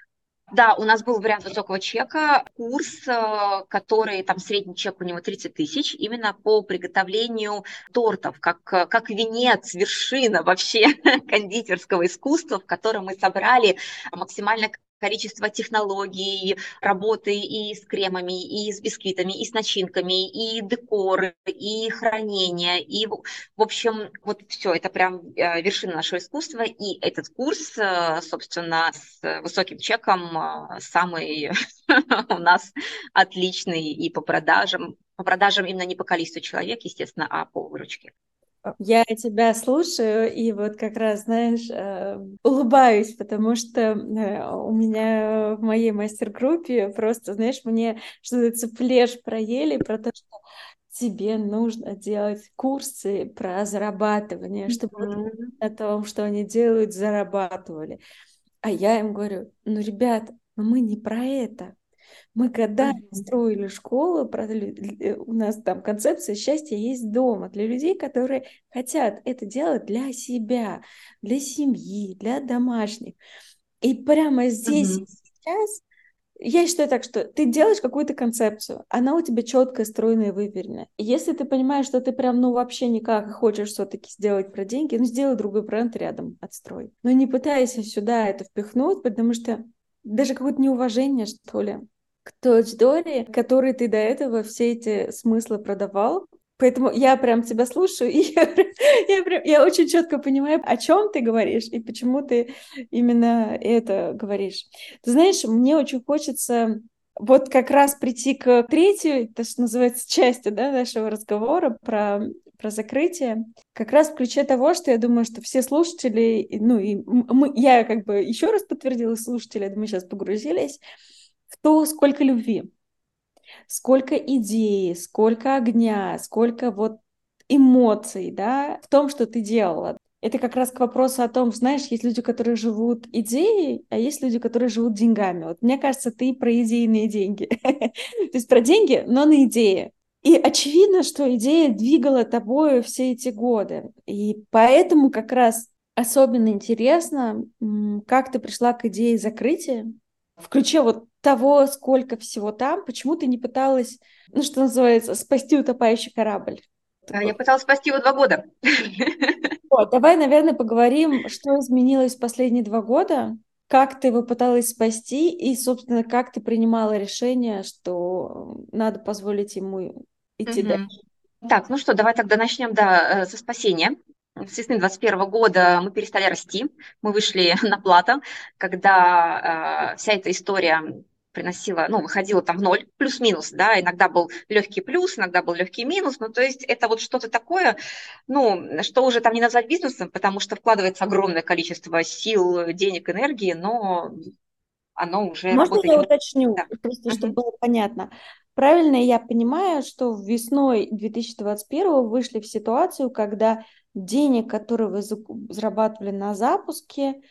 Да, у нас был вариант высокого чека, курс, э, который, там средний чек у него 30 тысяч, именно по приготовлению тортов, как, как венец, вершина вообще кондитерского искусства, в котором мы собрали максимально количество технологий работы и с кремами, и с бисквитами, и с начинками, и декор, и хранение, и, в общем, вот все, это прям э, вершина нашего искусства, и этот курс, э, собственно, с высоким чеком э, самый у нас отличный и по продажам, по продажам именно не по количеству человек, естественно, а по выручке. Я тебя слушаю и вот как раз, знаешь, э, улыбаюсь, потому что э, у меня в моей мастер-группе просто, знаешь, мне что-то цеплешь проели про то, что тебе нужно делать курсы про зарабатывание, чтобы mm-hmm. о том, что они делают, зарабатывали. А я им говорю, ну, ребята, ну мы не про это. Мы годами mm-hmm. строили школу, э, у нас там концепция счастья есть дома для людей, которые хотят это делать для себя, для семьи, для домашних. И прямо здесь mm-hmm. сейчас я считаю так, что ты делаешь какую-то концепцию, она у тебя четкая, стройная, выверенная. И если ты понимаешь, что ты прям, ну, вообще никак хочешь все-таки сделать про деньги, ну, сделай другой бренд рядом, отстрой. Но не пытайся сюда это впихнуть, потому что даже какое-то неуважение, что ли, к той аудитории, которой ты до этого все эти смыслы продавал. Поэтому я прям тебя слушаю, и я, я, прям, я очень четко понимаю, о чем ты говоришь и почему ты именно это говоришь. Ты знаешь, мне очень хочется вот как раз прийти к третьей, то, что называется, части да, нашего разговора про, про закрытие, как раз в ключе того, что я думаю, что все слушатели, ну и мы, я как бы еще раз подтвердила слушатели, мы сейчас погрузились, в то, сколько любви, сколько идей, сколько огня, сколько вот эмоций, да, в том, что ты делала. Это как раз к вопросу о том, знаешь, есть люди, которые живут идеей, а есть люди, которые живут деньгами. Вот мне кажется, ты про идейные деньги. То есть про деньги, но на идеи. И очевидно, что идея двигала тобой все эти годы. И поэтому как раз особенно интересно, как ты пришла к идее закрытия, в вот того, сколько всего там, почему ты не пыталась, ну, что называется, спасти утопающий корабль? Я пыталась спасти его два года. Вот, давай, наверное, поговорим, что изменилось в последние два года, как ты его пыталась спасти и, собственно, как ты принимала решение, что надо позволить ему идти угу. дальше. Так, ну что, давай тогда начнем, да, э, со спасения с весны 2021 года мы перестали расти, мы вышли на плата, когда э, вся эта история приносила, ну, выходила там в ноль, плюс-минус, да, иногда был легкий плюс, иногда был легкий минус, ну, то есть это вот что-то такое, ну, что уже там не назвать бизнесом, потому что вкладывается огромное количество сил, денег, энергии, но оно уже... Можно работает... я уточню, да. просто чтобы uh-huh. было понятно? Правильно я понимаю, что весной 2021 вышли в ситуацию, когда денег, которые вы зарабатывали на запуске,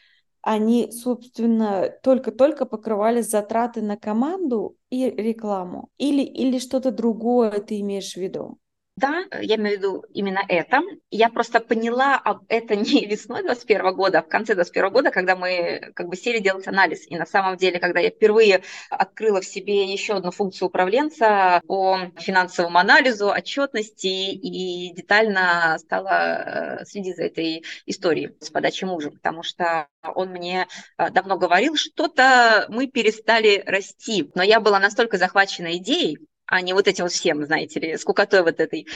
они, собственно, только-только покрывали затраты на команду и рекламу? Или, или что-то другое ты имеешь в виду? Да, я имею в виду именно это. Я просто поняла об это не весной 21 года, а в конце 21 года, когда мы как бы сели делать анализ. И на самом деле, когда я впервые открыла в себе еще одну функцию управленца по финансовому анализу, отчетности и детально стала э, следить за этой историей с подачи мужа, потому что он мне э, давно говорил, что-то мы перестали расти. Но я была настолько захвачена идеей, а не вот этим вот всем, знаете ли, скукотой вот этой,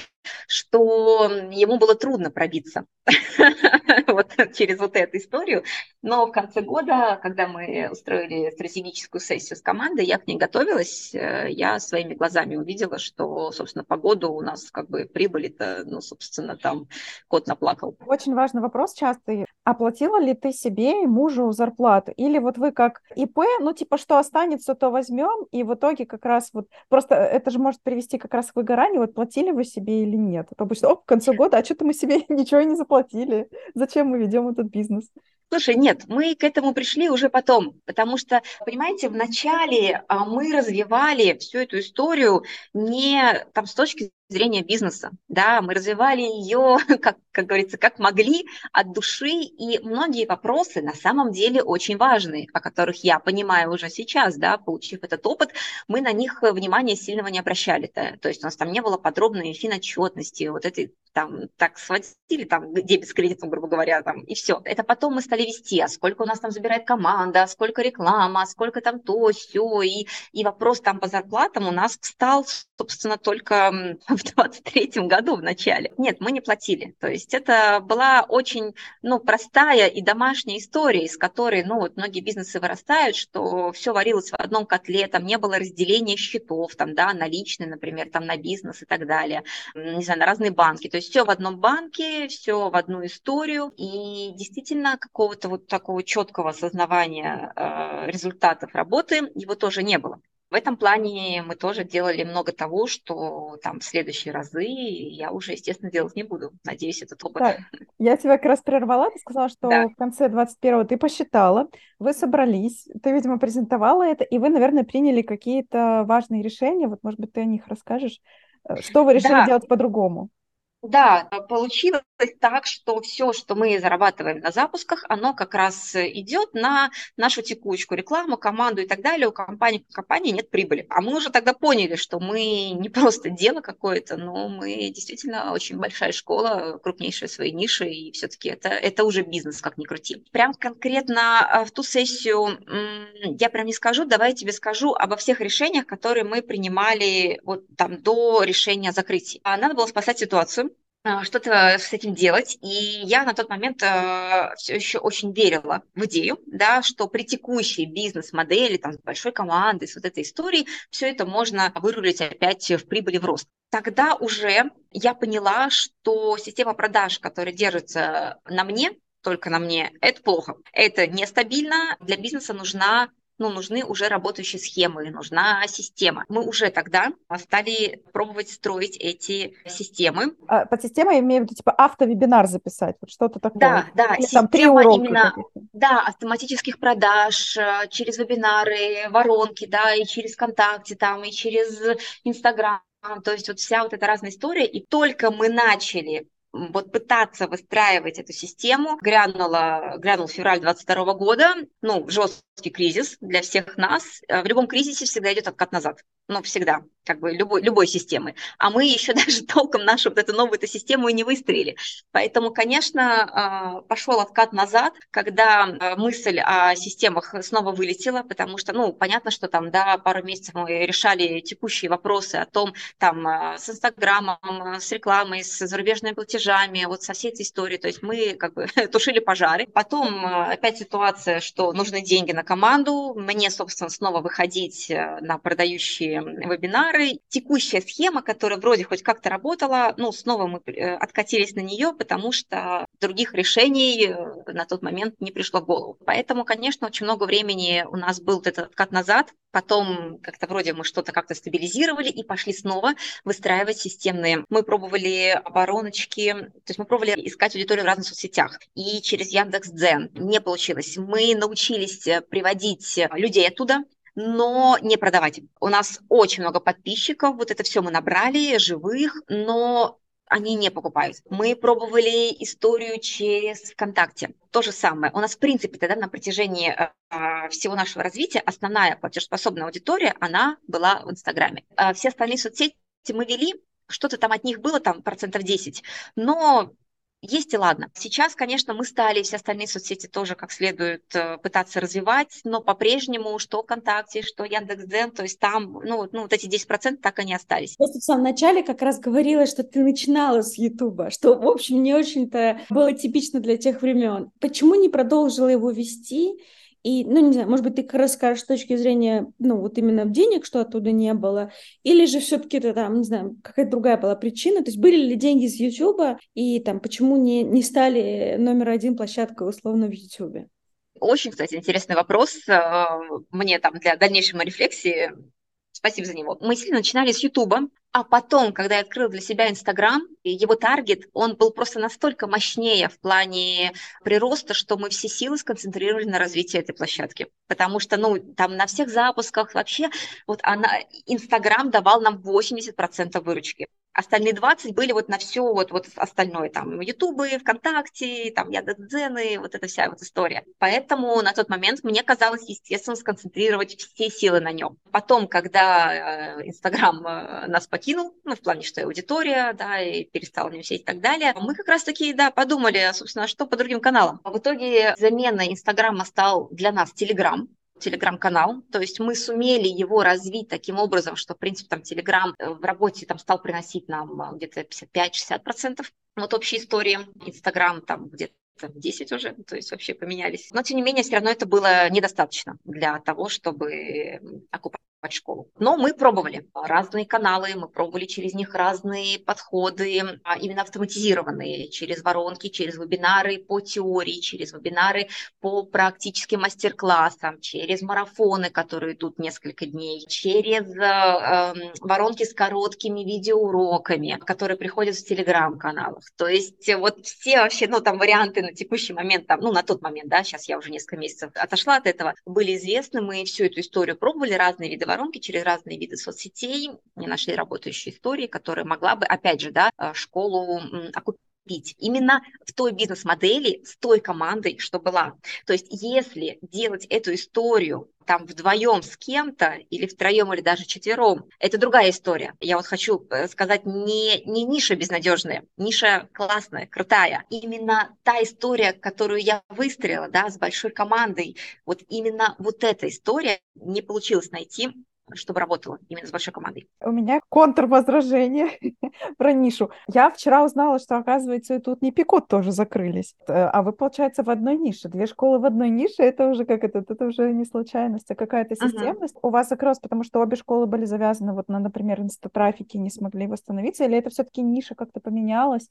что ему было трудно пробиться вот через вот эту историю. Но в конце года, когда мы устроили стратегическую сессию с командой, я к ней готовилась, э, я своими глазами увидела, что, собственно, по году у нас как бы прибыли-то, ну, собственно, там кот наплакал. Очень важный вопрос частый. Оплатила ли ты себе и мужу зарплату? Или вот вы как ИП, ну, типа, что останется, то возьмем, и в итоге как раз вот, просто это же может привести как раз к выгоранию, вот платили вы себе или нет? Это обычно, оп, к концу года, а что-то мы себе ничего не заплатили. Зачем мы ведем этот бизнес? Слушай, нет, мы к этому пришли уже потом, потому что, понимаете, вначале а, мы развивали всю эту историю не там с точки зрения бизнеса, да, мы развивали ее, как, как говорится, как могли, от души, и многие вопросы на самом деле очень важные, о которых я понимаю уже сейчас, да, получив этот опыт, мы на них внимания сильного не обращали, -то. то есть у нас там не было подробной финотчетности, вот этой там так схватили, там дебет с кредитом, грубо говоря, там, и все. Это потом мы стали вести, а сколько у нас там забирает команда, а сколько реклама, а сколько там то, все, и, и вопрос там по зарплатам у нас стал, собственно, только в 23 году в начале. Нет, мы не платили. То есть это была очень ну, простая и домашняя история, из которой ну, вот многие бизнесы вырастают, что все варилось в одном котле, там не было разделения счетов, там, да, наличные, например, там на бизнес и так далее, не знаю, на разные банки. То есть все в одном банке, все в одну историю, и действительно какого-то вот такого четкого осознавания э, результатов работы его тоже не было. В этом плане мы тоже делали много того, что там в следующие разы я уже, естественно, делать не буду. Надеюсь, этот опыт. Да. Я тебя как раз прервала, ты сказала, что да. в конце 21-го ты посчитала, вы собрались, ты, видимо, презентовала это, и вы, наверное, приняли какие-то важные решения. Вот, может быть, ты о них расскажешь. Э, что вы решили да. делать по-другому? Да, получилось так, что все, что мы зарабатываем на запусках, оно как раз идет на нашу текучку, рекламу, команду и так далее. У компании, компании нет прибыли. А мы уже тогда поняли, что мы не просто дело какое-то, но мы действительно очень большая школа, крупнейшая своей нише, и все-таки это, это уже бизнес, как ни крути. Прям конкретно а, в ту сессию я прям не скажу, давай я тебе скажу обо всех решениях, которые мы принимали вот там до решения закрытия. Надо было спасать ситуацию, а, что-то с этим делать. И я на тот момент э, все еще очень верила в идею, да, что при текущей бизнес-модели, там, с большой командой, с вот этой историей, все это можно вырулить опять в прибыли, в рост. Тогда уже я поняла, что система продаж, которая держится на мне, только на мне, это плохо. Это нестабильно. Для бизнеса нужна ну, нужны уже работающие схемы, нужна система. Мы уже тогда стали пробовать строить эти системы. А, под системой я имею в виду, типа, автовебинар записать, вот что-то такое. Да, да, Или, там три урока именно, да, автоматических продаж э, через вебинары, воронки, да, и через ВКонтакте, там, и через Инстаграм, то есть вот вся вот эта разная история, и только мы начали вот пытаться выстраивать эту систему. Грянула, грянул февраль 22 года, ну, жесткий кризис для всех нас. Э, в любом кризисе всегда идет откат назад. Ну, всегда, как бы любой, любой системы. А мы еще даже толком нашу вот эту новую эту систему и не выстроили. Поэтому, конечно, э, пошел откат назад, когда э, мысль о системах снова вылетела, потому что, ну, понятно, что там, да, пару месяцев мы решали текущие вопросы о том, там, с Инстаграмом, с рекламой, с зарубежными платежами, вот со всей этой историей. То есть мы как бы тушили пожары. Потом опять ситуация, что нужны деньги на команду. Мне, собственно, снова выходить э, на продающие вебинары. Текущая схема, которая вроде хоть как-то работала, ну, снова мы э, откатились на нее, потому что других решений на тот момент не пришло в голову. Поэтому, конечно, очень много времени у нас был этот откат назад. Потом как-то вроде мы что-то как-то стабилизировали и пошли снова выстраивать системные. Мы пробовали обороночки, то есть мы пробовали искать аудиторию в разных соцсетях. И через Яндекс.Дзен не получилось. Мы научились э, приводить э, людей оттуда, но не продавать. У нас очень много подписчиков, вот это все мы набрали, живых, но они не покупают. Мы пробовали историю через ВКонтакте. То же самое. У нас, в принципе, тогда на протяжении э, всего нашего развития основная платежеспособная аудитория, она была в Инстаграме. Э, все остальные соцсети мы вели, что-то там от них было, там процентов 10, но есть и ладно. Сейчас, конечно, мы стали все остальные соцсети тоже как следует э, пытаться развивать, но по-прежнему что ВКонтакте, что Яндекс.Дзен, то есть там, ну, ну вот эти 10% так и не остались. Просто в самом начале как раз говорила, что ты начинала с Ютуба, что, в общем, не очень-то было типично для тех времен. Почему не продолжила его вести? И, ну, не знаю, может быть, ты расскажешь с точки зрения, ну, вот именно денег, что оттуда не было, или же все-таки это там, не знаю, какая-то другая была причина, то есть были ли деньги с Ютуба, и там почему не, не стали номер один площадкой условно в Ютубе? Очень, кстати, интересный вопрос. Э, мне там для дальнейшей рефлексии Спасибо за него. Мы сильно начинали с Ютуба, а потом, когда я открыла для себя Инстаграм, его таргет, он был просто настолько мощнее в плане прироста, что мы все силы сконцентрировали на развитии этой площадки. Потому что, ну, там на всех запусках вообще, вот она, Инстаграм давал нам 80% выручки. Остальные 20 были вот на все вот, вот остальное, там, Ютубы, ВКонтакте, там, Яндекс.Дзены, вот эта вся вот история. Поэтому на тот момент мне казалось естественно сконцентрировать все силы на нем. Потом, когда э, Инстаграм э, нас покинул, ну, в плане, что и аудитория, да, и перестал не сеть и так далее, мы как раз-таки, да, подумали, собственно, что по другим каналам. В итоге замена Инстаграма стал для нас Телеграм, телеграм-канал, то есть мы сумели его развить таким образом, что, в принципе, там телеграм э, в работе там стал приносить нам э, где-то 55-60% вот общей истории, инстаграм там где-то 10 уже, то есть вообще поменялись. Но, тем не менее, все равно это было недостаточно для того, чтобы окупать школу. Но мы пробовали разные каналы, мы пробовали через них разные подходы, а именно автоматизированные, через воронки, через вебинары по теории, через вебинары по практическим мастер-классам, через марафоны, которые идут несколько дней, через э, эм, воронки с короткими видеоуроками, которые приходят в телеграм-каналах. То есть вот все вообще, ну, там варианты на текущий момент, там, ну, на тот момент, да, сейчас я уже несколько месяцев отошла от этого, были известны, мы всю эту историю пробовали, разные виды воронки через разные виды соцсетей, не нашли работающие истории, которая могла бы, опять же, да, э, школу окупить именно в той бизнес-модели с той командой, что была. То есть если делать эту историю там вдвоем с кем-то, или втроем, или даже четвером, это другая история. Я вот хочу э, сказать, не, не ниша безнадежная, ниша классная, крутая. Именно та история, которую я выстроила, да, с большой командой, вот именно вот эта история не получилось найти чтобы работала именно с большой командой. У меня контрвозражение про нишу. Я вчера узнала, что, оказывается, и тут не пекут тоже закрылись. Э, а вы, получается, в одной нише. Две школы в одной нише, это уже как это, это уже не случайность, а какая-то системность. Uh-huh. У вас закрылось, потому что обе школы были завязаны вот на, например, инстатрафике, не смогли восстановиться, или это все-таки ниша как-то поменялась?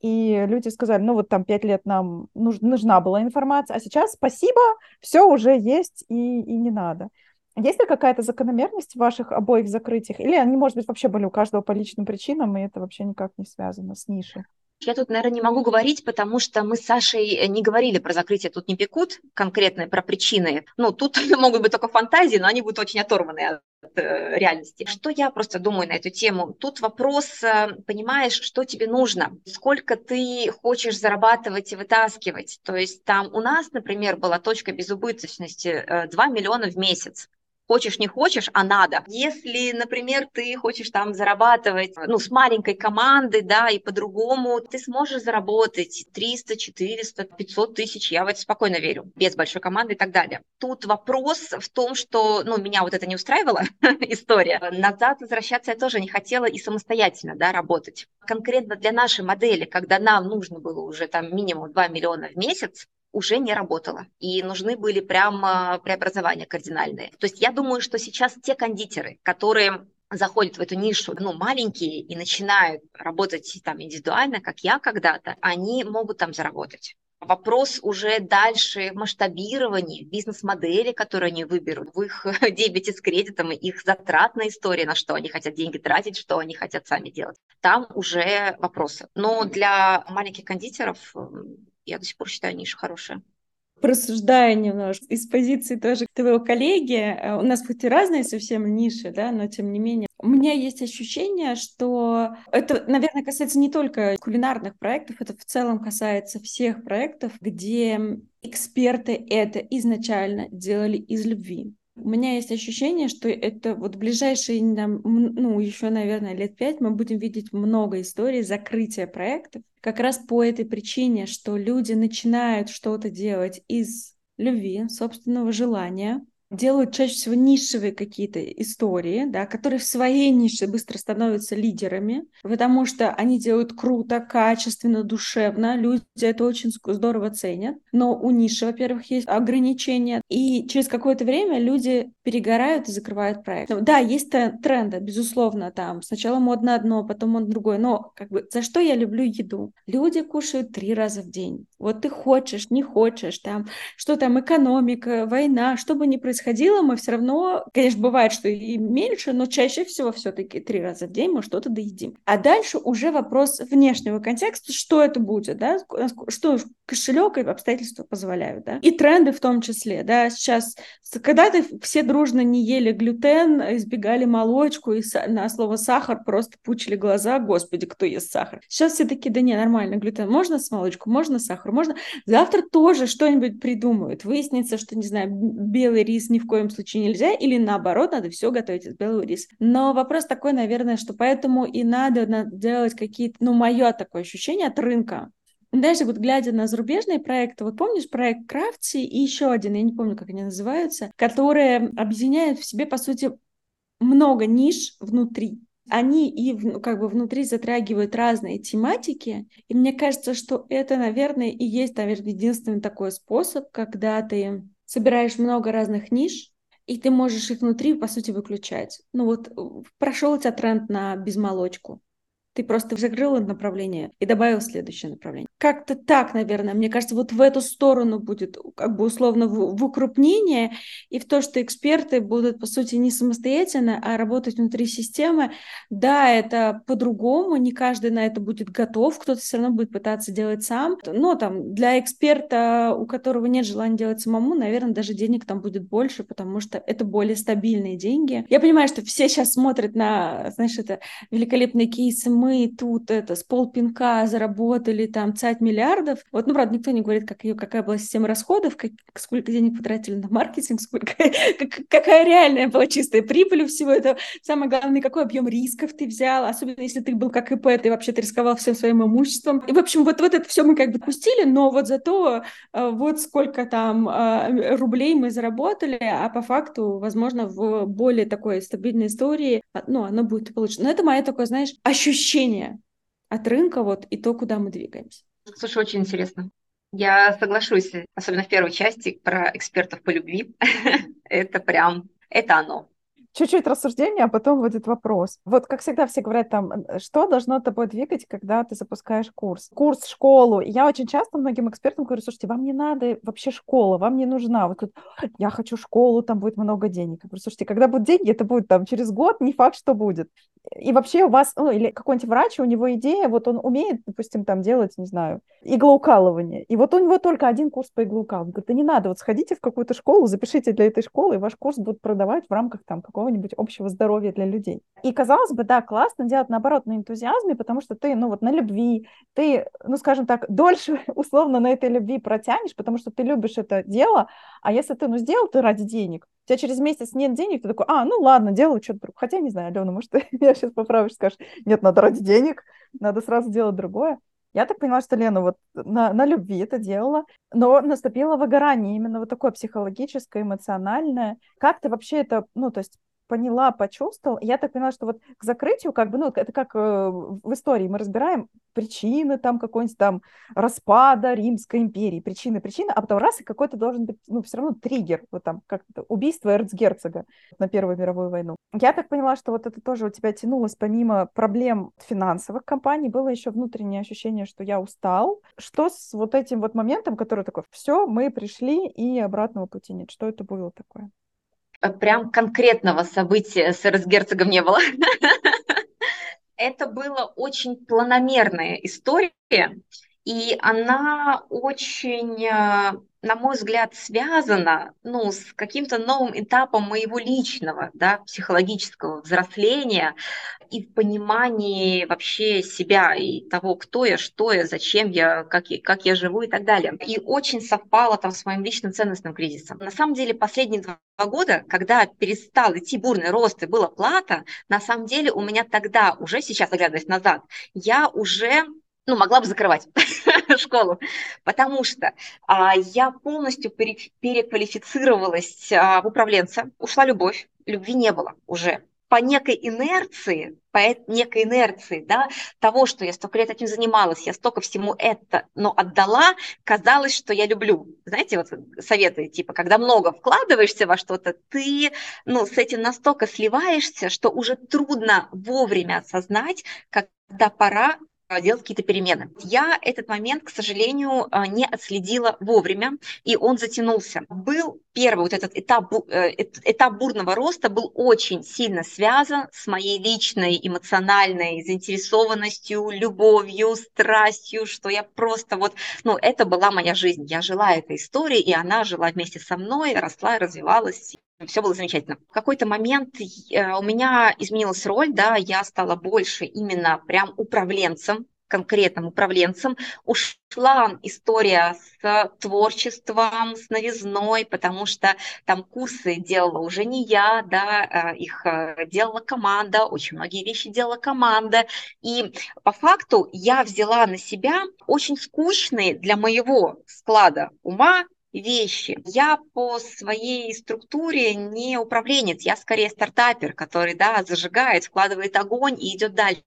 И люди сказали, ну вот там пять лет нам нуж- нужна была информация, а сейчас спасибо, все уже есть и, и не надо. Есть ли какая-то закономерность в ваших обоих закрытиях? Или они, может быть, вообще были у каждого по личным причинам, и это вообще никак не связано с нишей? Я тут, наверное, не могу говорить, потому что мы с Сашей э, не говорили про закрытие, тут не пекут конкретно про причины. Ну, тут могут быть только фантазии, но они будут очень оторваны от э, реальности. Что я просто думаю на эту тему? Тут вопрос, э, понимаешь, что тебе нужно, сколько ты хочешь зарабатывать и вытаскивать. То есть там у нас, например, была точка безубыточности 2 миллиона в месяц хочешь, не хочешь, а надо. Если, например, ты хочешь там зарабатывать, ну, с маленькой командой, да, и по-другому, ты сможешь заработать 300, 400, 500 тысяч, я в это спокойно верю, без большой команды и так далее. Тут вопрос в том, что, ну, меня вот это не устраивала история. Назад возвращаться я тоже не хотела и самостоятельно, да, работать. Конкретно для нашей модели, когда нам нужно было уже там минимум 2 миллиона в месяц, уже не работала. И нужны были прямо преобразования кардинальные. То есть я думаю, что сейчас те кондитеры, которые заходят в эту нишу, ну, маленькие и начинают работать там индивидуально, как я когда-то, они могут там заработать. Вопрос уже дальше масштабирования бизнес-модели, которые они выберут, в их дебете с кредитом, их затратная история, на что они хотят деньги тратить, что они хотят сами делать. Там уже вопросы. Но для маленьких кондитеров я до сих пор считаю ниша хорошая просуждая немножко. Из позиции тоже твоего коллеги, э, у нас хоть и разные совсем ниши, да, но тем не менее, у меня есть ощущение, что это, наверное, касается не только кулинарных проектов, это в целом касается всех проектов, где эксперты это изначально делали из любви У меня есть ощущение, что это вот ближайшие, ну, еще, наверное, лет пять мы будем видеть много историй закрытия проектов, как раз по этой причине, что люди начинают что-то делать из любви, собственного желания, делают чаще всего нишевые какие-то истории, да, которые в своей нише быстро становятся лидерами, потому что они делают круто, качественно, душевно, люди это очень здорово ценят, но у ниши, во-первых, есть ограничения, и через какое-то время люди перегорают и закрывают проект. Ну да, есть тренды, безусловно, там сначала модно одно, потом модно другое, но как бы за что я люблю еду? Люди кушают три раза в день. Вот ты хочешь, не хочешь, там, что там, экономика, война, что бы ни происходило, мы все равно, конечно, бывает, что и меньше, но чаще всего все-таки три раза в день мы что-то доедим. А дальше уже вопрос внешнего контекста, что это будет, да, что кошелек и обстоятельства позволяют, да, и тренды в том числе, да, сейчас, когда-то все дружно не ели глютен, избегали молочку, и на слово сахар просто пучили глаза, господи, кто ест сахар. Сейчас все таки да не, нормально, глютен можно с молочку, можно сахар, можно. Завтра тоже что-нибудь придумают. Выяснится, что, не знаю, белый рис ни в коем случае нельзя, или наоборот, надо все готовить из белого риса. Но вопрос такой, наверное, что поэтому и надо делать какие-то, ну, мое такое ощущение от рынка, даже вот глядя на зарубежные проекты, вот помнишь проект Крафти и еще один, я не помню, как они называются, которые объединяют в себе, по сути, много ниш внутри. Они и как бы внутри затрагивают разные тематики, и мне кажется, что это, наверное, и есть, наверное, единственный такой способ, когда ты собираешь много разных ниш, и ты можешь их внутри, по сути, выключать. Ну вот прошел у тебя тренд на безмолочку. Ты просто закрыл направление и добавил следующее направление. Как-то так, наверное. Мне кажется, вот в эту сторону будет как бы условно в, в укрупнение и в то, что эксперты будут, по сути, не самостоятельно, а работать внутри системы. Да, это по-другому, не каждый на это будет готов, кто-то все равно будет пытаться делать сам. Но там для эксперта, у которого нет желания делать самому, наверное, даже денег там будет больше, потому что это более стабильные деньги. Я понимаю, что все сейчас смотрят на, знаешь, это великолепные кейсы мы тут это с полпинка заработали там цать миллиардов. Вот, ну, правда, никто не говорит, как ее, какая была система расходов, как, сколько денег потратили на маркетинг, сколько, как, какая реальная была чистая прибыль у всего этого. Самое главное, какой объем рисков ты взял, особенно если ты был как ИП, ты вообще ты рисковал всем своим имуществом. И, в общем, вот, вот это все мы как бы пустили, но вот зато э, вот сколько там э, рублей мы заработали, а по факту, возможно, в более такой стабильной истории, а, ну, оно будет получено. Но это мое такое, знаешь, ощущение ощущение от рынка вот и то, куда мы двигаемся. Слушай, очень интересно. Я соглашусь, особенно в первой части про экспертов по любви. это прям, это оно чуть-чуть рассуждения, а потом будет вопрос. Вот, как всегда, все говорят там, э, что должно тобой двигать, когда ты запускаешь курс? Курс, школу. я очень часто многим экспертам говорю, слушайте, вам не надо вообще школа, вам не нужна. Вот я хочу школу, там будет много денег. Я говорю, слушайте, когда будут деньги, это будет там через год, не факт, что будет. И вообще у вас, ну, или какой-нибудь врач, у него идея, вот он умеет, допустим, там делать, не знаю, иглоукалывание. И вот у него только один курс по иглоукалыванию. Говорит, да не надо, вот сходите в какую-то школу, запишите для этой школы, и ваш курс будут продавать в рамках там какого какого-нибудь общего здоровья для людей. И казалось бы, да, классно делать наоборот на энтузиазме, потому что ты, ну вот на любви, ты, ну скажем так, дольше условно на этой любви протянешь, потому что ты любишь это дело, а если ты, ну, сделал ты ради денег, у тебя через месяц нет денег, ты такой, а, ну ладно, делаю что-то другое. Хотя, не знаю, Алена, может, я сейчас поправишь, скажешь, нет, надо ради денег, надо сразу делать другое. Я так поняла, что Лена вот на, на любви это делала, но наступило выгорание, именно вот такое психологическое, эмоциональное. Как ты вообще это, ну, то есть поняла, почувствовала. Я так поняла, что вот к закрытию, как бы, ну, это как э, в истории, мы разбираем причины там какой-нибудь там распада Римской империи, причины, причины, а потом раз, и какой-то должен быть, ну, все равно триггер, вот там, как убийство эрцгерцога на Первую мировую войну. Я так поняла, что вот это тоже у тебя тянулось, помимо проблем финансовых компаний, было еще внутреннее ощущение, что я устал. Что с вот этим вот моментом, который такой, все, мы пришли, и обратного пути нет. Что это было такое? Э, прям конкретного события с эрцгерцогом не было. Это была очень планомерная история, И она очень, э, на мой взгляд, связана ну, с каким-то новым этапом моего личного, да, психологического взросления и в понимании вообще себя и того, кто я, что я, зачем я, как я, как я живу и так далее. И очень совпало там с моим личным ценностным кризисом. На самом деле последние два года, когда перестал идти бурный рост и была плата, на самом деле у меня тогда, уже сейчас, оглядываясь назад, я уже ну, могла бы закрывать школу, потому что а, я полностью пере, переквалифицировалась а, в управленца, ушла любовь, любви не было уже. По некой инерции, по некой инерции, да, того, что я столько лет этим занималась, я столько всему это, но отдала, казалось, что я люблю. Знаете, вот советы, типа, когда много вкладываешься во что-то, ты, ну, с этим настолько сливаешься, что уже трудно вовремя осознать, когда пора делать какие-то перемены. Я этот момент, к сожалению, а, не отследила вовремя, и он затянулся. Был первый вот этот этап, э, этап бурного роста был очень сильно связан с моей личной эмоциональной заинтересованностью, любовью, страстью, что я просто вот, ну, это была моя жизнь. Я жила этой историей, и она жила вместе со мной, росла, развивалась все было замечательно. В какой-то момент э, у меня изменилась роль, да, я стала больше именно прям управленцем, конкретным управленцем. Ушла история с творчеством, с новизной, потому что там курсы делала уже не я, да, э, их э, делала команда, очень многие вещи делала команда. И по факту я взяла на себя очень скучные для моего склада ума вещи. Я по своей структуре не управленец, я скорее стартапер, который, да, зажигает, вкладывает огонь и идет дальше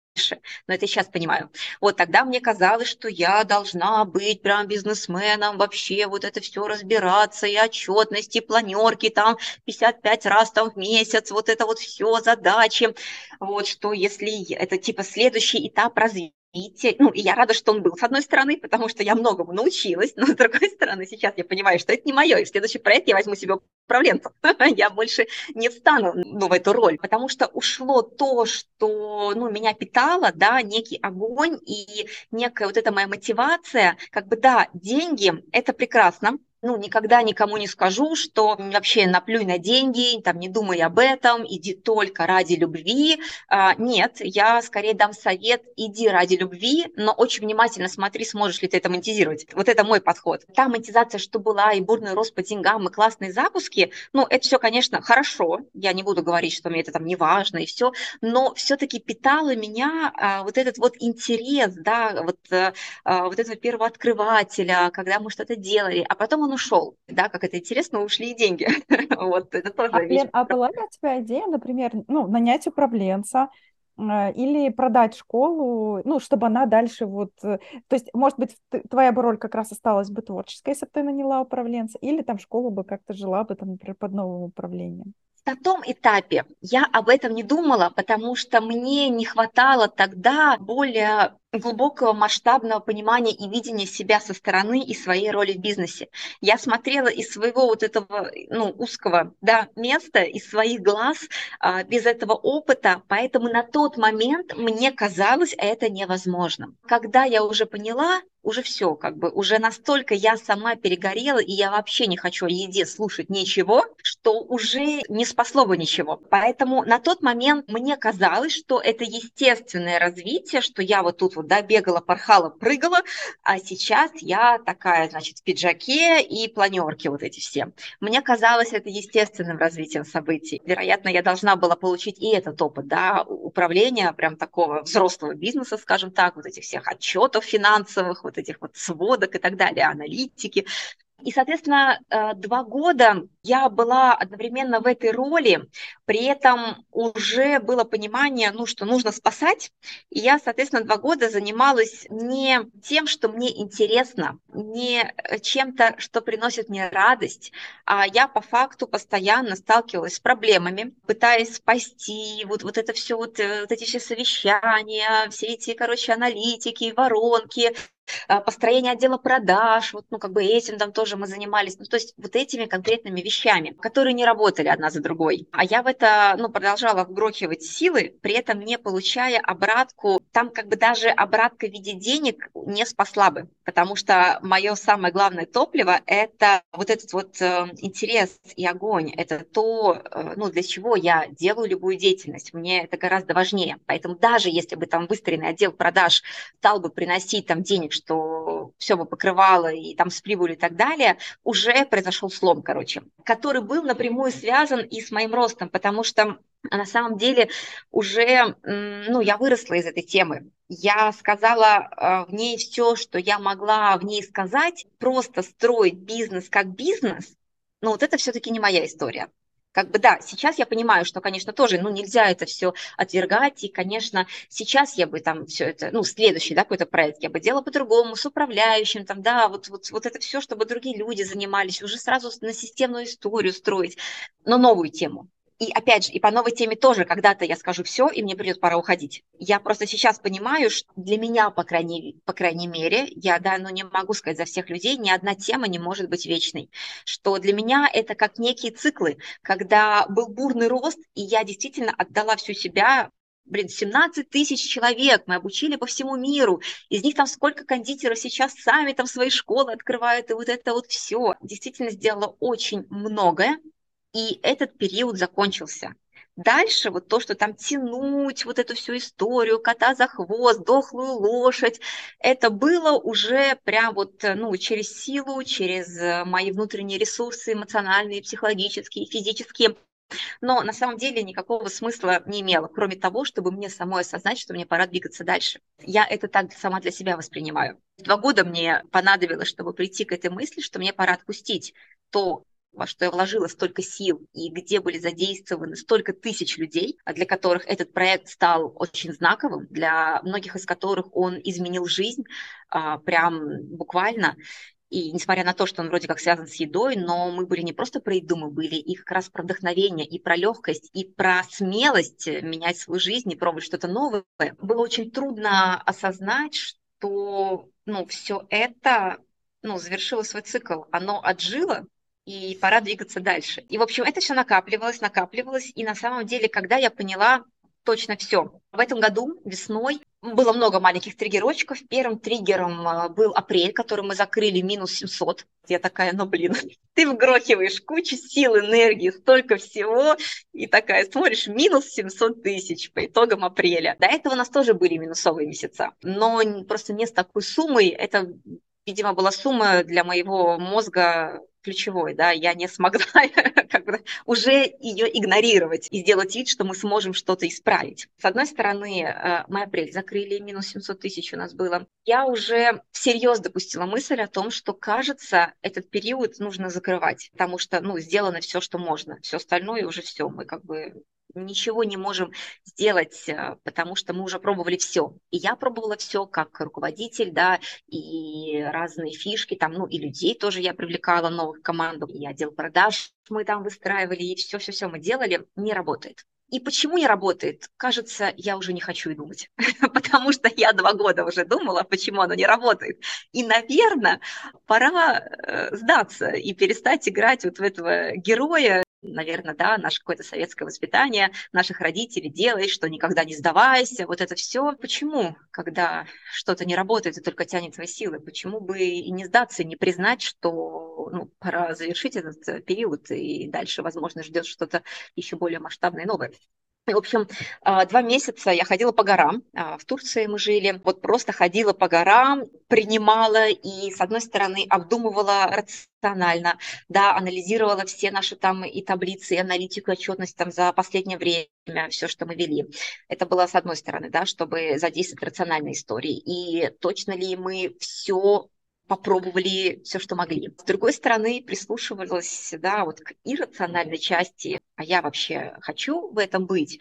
но это сейчас понимаю. Вот тогда мне казалось, что я должна быть прям бизнесменом, вообще вот это все разбираться, и отчетности, и планерки там 55 раз там в месяц, вот это вот все задачи, вот что если это типа следующий этап развития, развития. Ну, и я рада, что он был, с одной стороны, потому что я многому научилась, но с другой стороны, сейчас я понимаю, что это не мое, и в следующий проект я возьму себе управленцев. я больше не встану ну, в эту роль, потому что ушло то, что ну, меня питало, да, некий огонь и некая вот эта моя мотивация, как бы, да, деньги – это прекрасно, ну, никогда никому не скажу, что вообще наплюй на деньги, там, не думай об этом, иди только ради любви. А, нет, я скорее дам совет, иди ради любви, но очень внимательно смотри, сможешь ли ты это монетизировать. Вот это мой подход. Та монетизация, что была, и бурный рост по деньгам, и классные запуски, ну, это все, конечно, хорошо. Я не буду говорить, что мне это там не важно и все, но все-таки питало меня а, вот этот вот интерес, да, вот, а, вот этого первого открывателя, когда мы что-то делали, а потом он он ушел, да, как это интересно, ушли и деньги. вот, это тоже а, вещь. А была ли у тебя идея, например, ну, нанять управленца, э, или продать школу, ну, чтобы она дальше вот... Э, то есть, может быть, твоя бы роль как раз осталась бы творческой, если бы ты наняла управленца, или там школа бы как-то жила бы, там, например, под новым управлением? На том этапе я об этом не думала, потому что мне не хватало тогда более глубокого масштабного понимания и видения себя со стороны и своей роли в бизнесе. Я смотрела из своего вот этого ну, узкого да, места, из своих глаз, а, без этого опыта, поэтому на тот момент мне казалось это невозможным. Когда я уже поняла, уже все, как бы, уже настолько я сама перегорела, и я вообще не хочу о еде слушать ничего, что уже не спасло бы ничего. Поэтому на тот момент мне казалось, что это естественное развитие, что я вот тут вот, да, бегала, порхала, прыгала, а сейчас я такая, значит, в пиджаке и планерки вот эти все. Мне казалось это естественным развитием событий. Вероятно, я должна была получить и этот опыт, да, управления прям такого взрослого бизнеса, скажем так, вот этих всех отчетов финансовых, вот этих вот сводок и так далее, аналитики. И, соответственно, э, два года я была одновременно в этой роли, при этом уже было понимание, ну, что нужно спасать. И я, соответственно, два года занималась не тем, что мне интересно, не чем-то, что приносит мне радость, а я по факту постоянно сталкивалась с проблемами, пытаясь спасти вот, вот это все, вот, э, вот эти все совещания, все эти, короче, аналитики, воронки, построение отдела продаж, вот, ну, как бы этим там тоже мы занимались, ну, то есть вот этими конкретными вещами, которые не работали одна за другой. А я в это, ну, продолжала вгрохивать силы, при этом не получая обратку, там как бы даже обратка в виде денег не спасла бы, потому что мое самое главное топливо – это вот этот вот э, интерес и огонь, это то, э, ну, для чего я делаю любую деятельность, мне это гораздо важнее. Поэтому даже если бы там выстроенный отдел продаж стал бы приносить там денег, что все бы покрывало и там с прибылью и так далее, уже произошел слом, короче, который был напрямую связан и с моим ростом, потому что на самом деле уже, ну, я выросла из этой темы. Я сказала э, в ней все, что я могла в ней сказать. Просто строить бизнес как бизнес, ну, вот это все-таки не моя история. Как бы да, сейчас я понимаю, что, конечно, тоже, ну, нельзя это все отвергать, и, конечно, сейчас я бы там все это, ну, следующий, да, какой-то проект я бы делала по-другому, с управляющим, там, да, вот, вот, вот это все, чтобы другие люди занимались, уже сразу на системную историю строить, но новую тему. И опять же, и по новой теме тоже когда-то я скажу все, и мне придет пора уходить. Я просто сейчас понимаю, что для меня, по крайней, по крайней мере, я, да, ну не могу сказать за всех людей, ни одна тема не может быть вечной. Что для меня это как некие циклы, когда был бурный рост, и я действительно отдала всю себя блин, 17 тысяч человек мы обучили по всему миру, из них там сколько кондитеров сейчас сами там свои школы открывают, и вот это вот все. Действительно сделала очень многое, и этот период закончился. Дальше вот то, что там тянуть вот эту всю историю, кота за хвост, дохлую лошадь, это было уже прям вот, ну, через силу, через э, мои внутренние ресурсы эмоциональные, психологические, физические. Но на самом деле никакого смысла не имело, кроме того, чтобы мне самой осознать, что мне пора двигаться дальше. Я это так сама для себя воспринимаю. Два года мне понадобилось, чтобы прийти к этой мысли, что мне пора отпустить то, во что я вложила столько сил и где были задействованы столько тысяч людей, а для которых этот проект стал очень знаковым, для многих из которых он изменил жизнь а, прям буквально. И несмотря на то, что он вроде как связан с едой, но мы были не просто про еду, мы были и как раз про вдохновение, и про легкость, и про смелость менять свою жизнь и пробовать что-то новое. Было очень трудно осознать, что ну, все это ну, завершило свой цикл. Оно отжило, и пора двигаться дальше. И, в общем, это все накапливалось, накапливалось, и на самом деле, когда я поняла точно все. В этом году весной было много маленьких триггерочков. Первым триггером а, был апрель, который мы закрыли минус 700. Я такая, ну блин, ты вгрохиваешь кучу сил, энергии, столько всего, и такая смотришь, минус 700 тысяч по итогам апреля. До этого у нас тоже были минусовые месяца, но просто не с такой суммой. Это видимо, была сумма для моего мозга ключевой, да, я не смогла как бы, уже ее игнорировать и сделать вид, что мы сможем что-то исправить. С одной стороны, э, мы апрель закрыли, минус 700 тысяч у нас было. Я уже всерьез допустила мысль о том, что, кажется, этот период нужно закрывать, потому что, ну, сделано все, что можно, все остальное уже все, мы как бы ничего не можем сделать, э, потому что мы уже пробовали все. И я пробовала все как руководитель, да, и разные фишки там, ну, и людей тоже я привлекала новых команд, и отдел продаж мы там выстраивали, и все-все-все мы делали, не работает. И почему не работает? Кажется, я уже не хочу и думать, потому что я два года уже думала, почему оно не работает. И, наверное, пора э, сдаться и перестать играть вот в этого героя, наверное, да, наше какое-то советское воспитание наших родителей, делай, что никогда не сдавайся, вот это все. Почему, когда что-то не работает и только тянет свои силы, почему бы и не сдаться, не признать, что ну, пора завершить этот э, период и дальше, возможно, ждет что-то еще более масштабное и новое. В общем, а, два месяца я ходила по горам. А, в Турции мы жили. Вот просто ходила по горам, принимала и, с одной стороны, обдумывала рационально, да, анализировала все наши там и таблицы, и аналитику, отчетность там за последнее время, все, что мы вели. Это было с одной стороны, да, чтобы задействовать рациональные истории. И точно ли мы все попробовали все, что могли. С другой стороны, прислушивалась, да, вот к иррациональной части, а я вообще хочу в этом быть.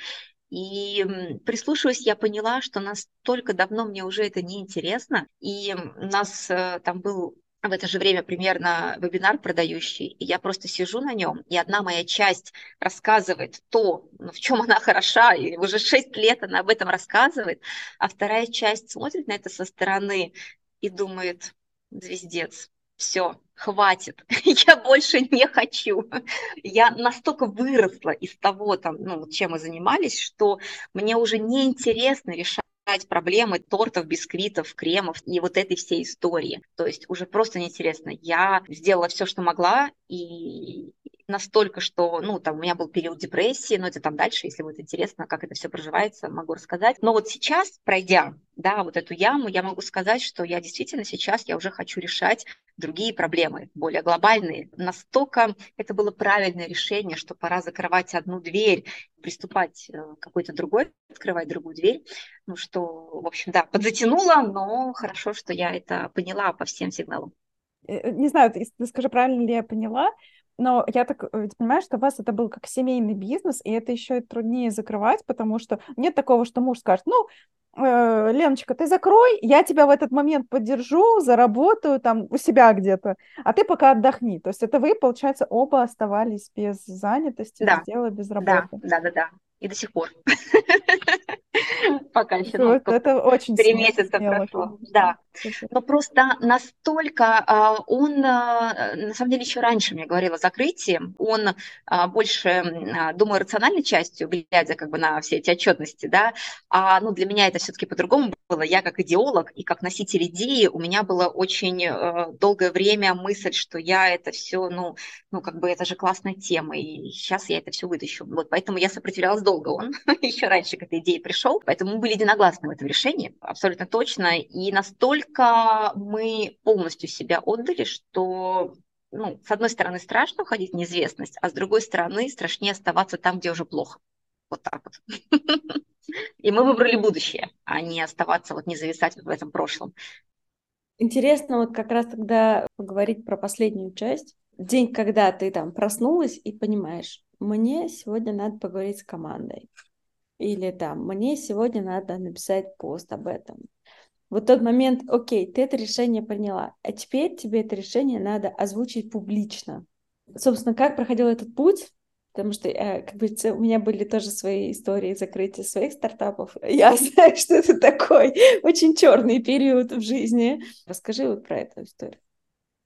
И прислушиваясь, я поняла, что настолько давно мне уже это не интересно. И у нас э, там был в это же время примерно вебинар продающий, и я просто сижу на нем, и одна моя часть рассказывает то, ну, в чем она хороша, и уже шесть лет она об этом рассказывает, а вторая часть смотрит на это со стороны и думает, звездец, все, хватит, я больше не хочу. Я настолько выросла из того, там, ну, чем мы занимались, что мне уже неинтересно решать проблемы тортов, бисквитов, кремов и вот этой всей истории. То есть уже просто неинтересно. Я сделала все, что могла, и настолько, что, ну, там, у меня был период депрессии, но это там дальше, если будет интересно, как это все проживается, могу рассказать. Но вот сейчас, пройдя, да, вот эту яму, я могу сказать, что я действительно сейчас, я уже хочу решать другие проблемы, более глобальные. Настолько это было правильное решение, что пора закрывать одну дверь, приступать э, к какой-то другой, открывать другую дверь. Ну что, в общем, да, подзатянула, но хорошо, что я это поняла по всем сигналам. Э, э, не знаю, скажи, правильно ли я поняла, но я так понимаю, что у вас это был как семейный бизнес, и это еще и труднее закрывать, потому что нет такого, что муж скажет, ну, э, Леночка, ты закрой, я тебя в этот момент поддержу, заработаю там у себя где-то, а ты пока отдохни. То есть это вы, получается, оба оставались без занятости, да. без дела, без работы. Да, да, да, да. И до сих пор. Пока еще. Вот это очень Три месяца прошло. Да. Но просто настолько а, он, а, на самом деле, еще раньше мне говорил о закрытии, он а, больше, думаю, рациональной частью, глядя как бы на все эти отчетности, да, а ну, для меня это все-таки по-другому было. Я как идеолог и как носитель идеи, у меня было очень долгое время мысль, что я это все, ну, ну, как бы это же классная тема, и сейчас я это все вытащу. Вот поэтому я сопротивлялась долго. Он еще раньше к этой идее пришел, поэтому мы были единогласны в этом решении, абсолютно точно, и настолько мы полностью себя отдали, что ну, с одной стороны, страшно уходить в неизвестность, а с другой стороны, страшнее оставаться там, где уже плохо. Вот так вот. И мы выбрали будущее, а не оставаться, вот не зависать в этом прошлом. Интересно вот как раз тогда поговорить про последнюю часть. День, когда ты там проснулась и понимаешь, мне сегодня надо поговорить с командой. Или там, мне сегодня надо написать пост об этом вот тот момент, окей, ты это решение приняла, а теперь тебе это решение надо озвучить публично. Собственно, как проходил этот путь? Потому что э, как бы, у меня были тоже свои истории закрытия своих стартапов. Я знаю, что это такой очень черный период в жизни. Расскажи вот про эту историю.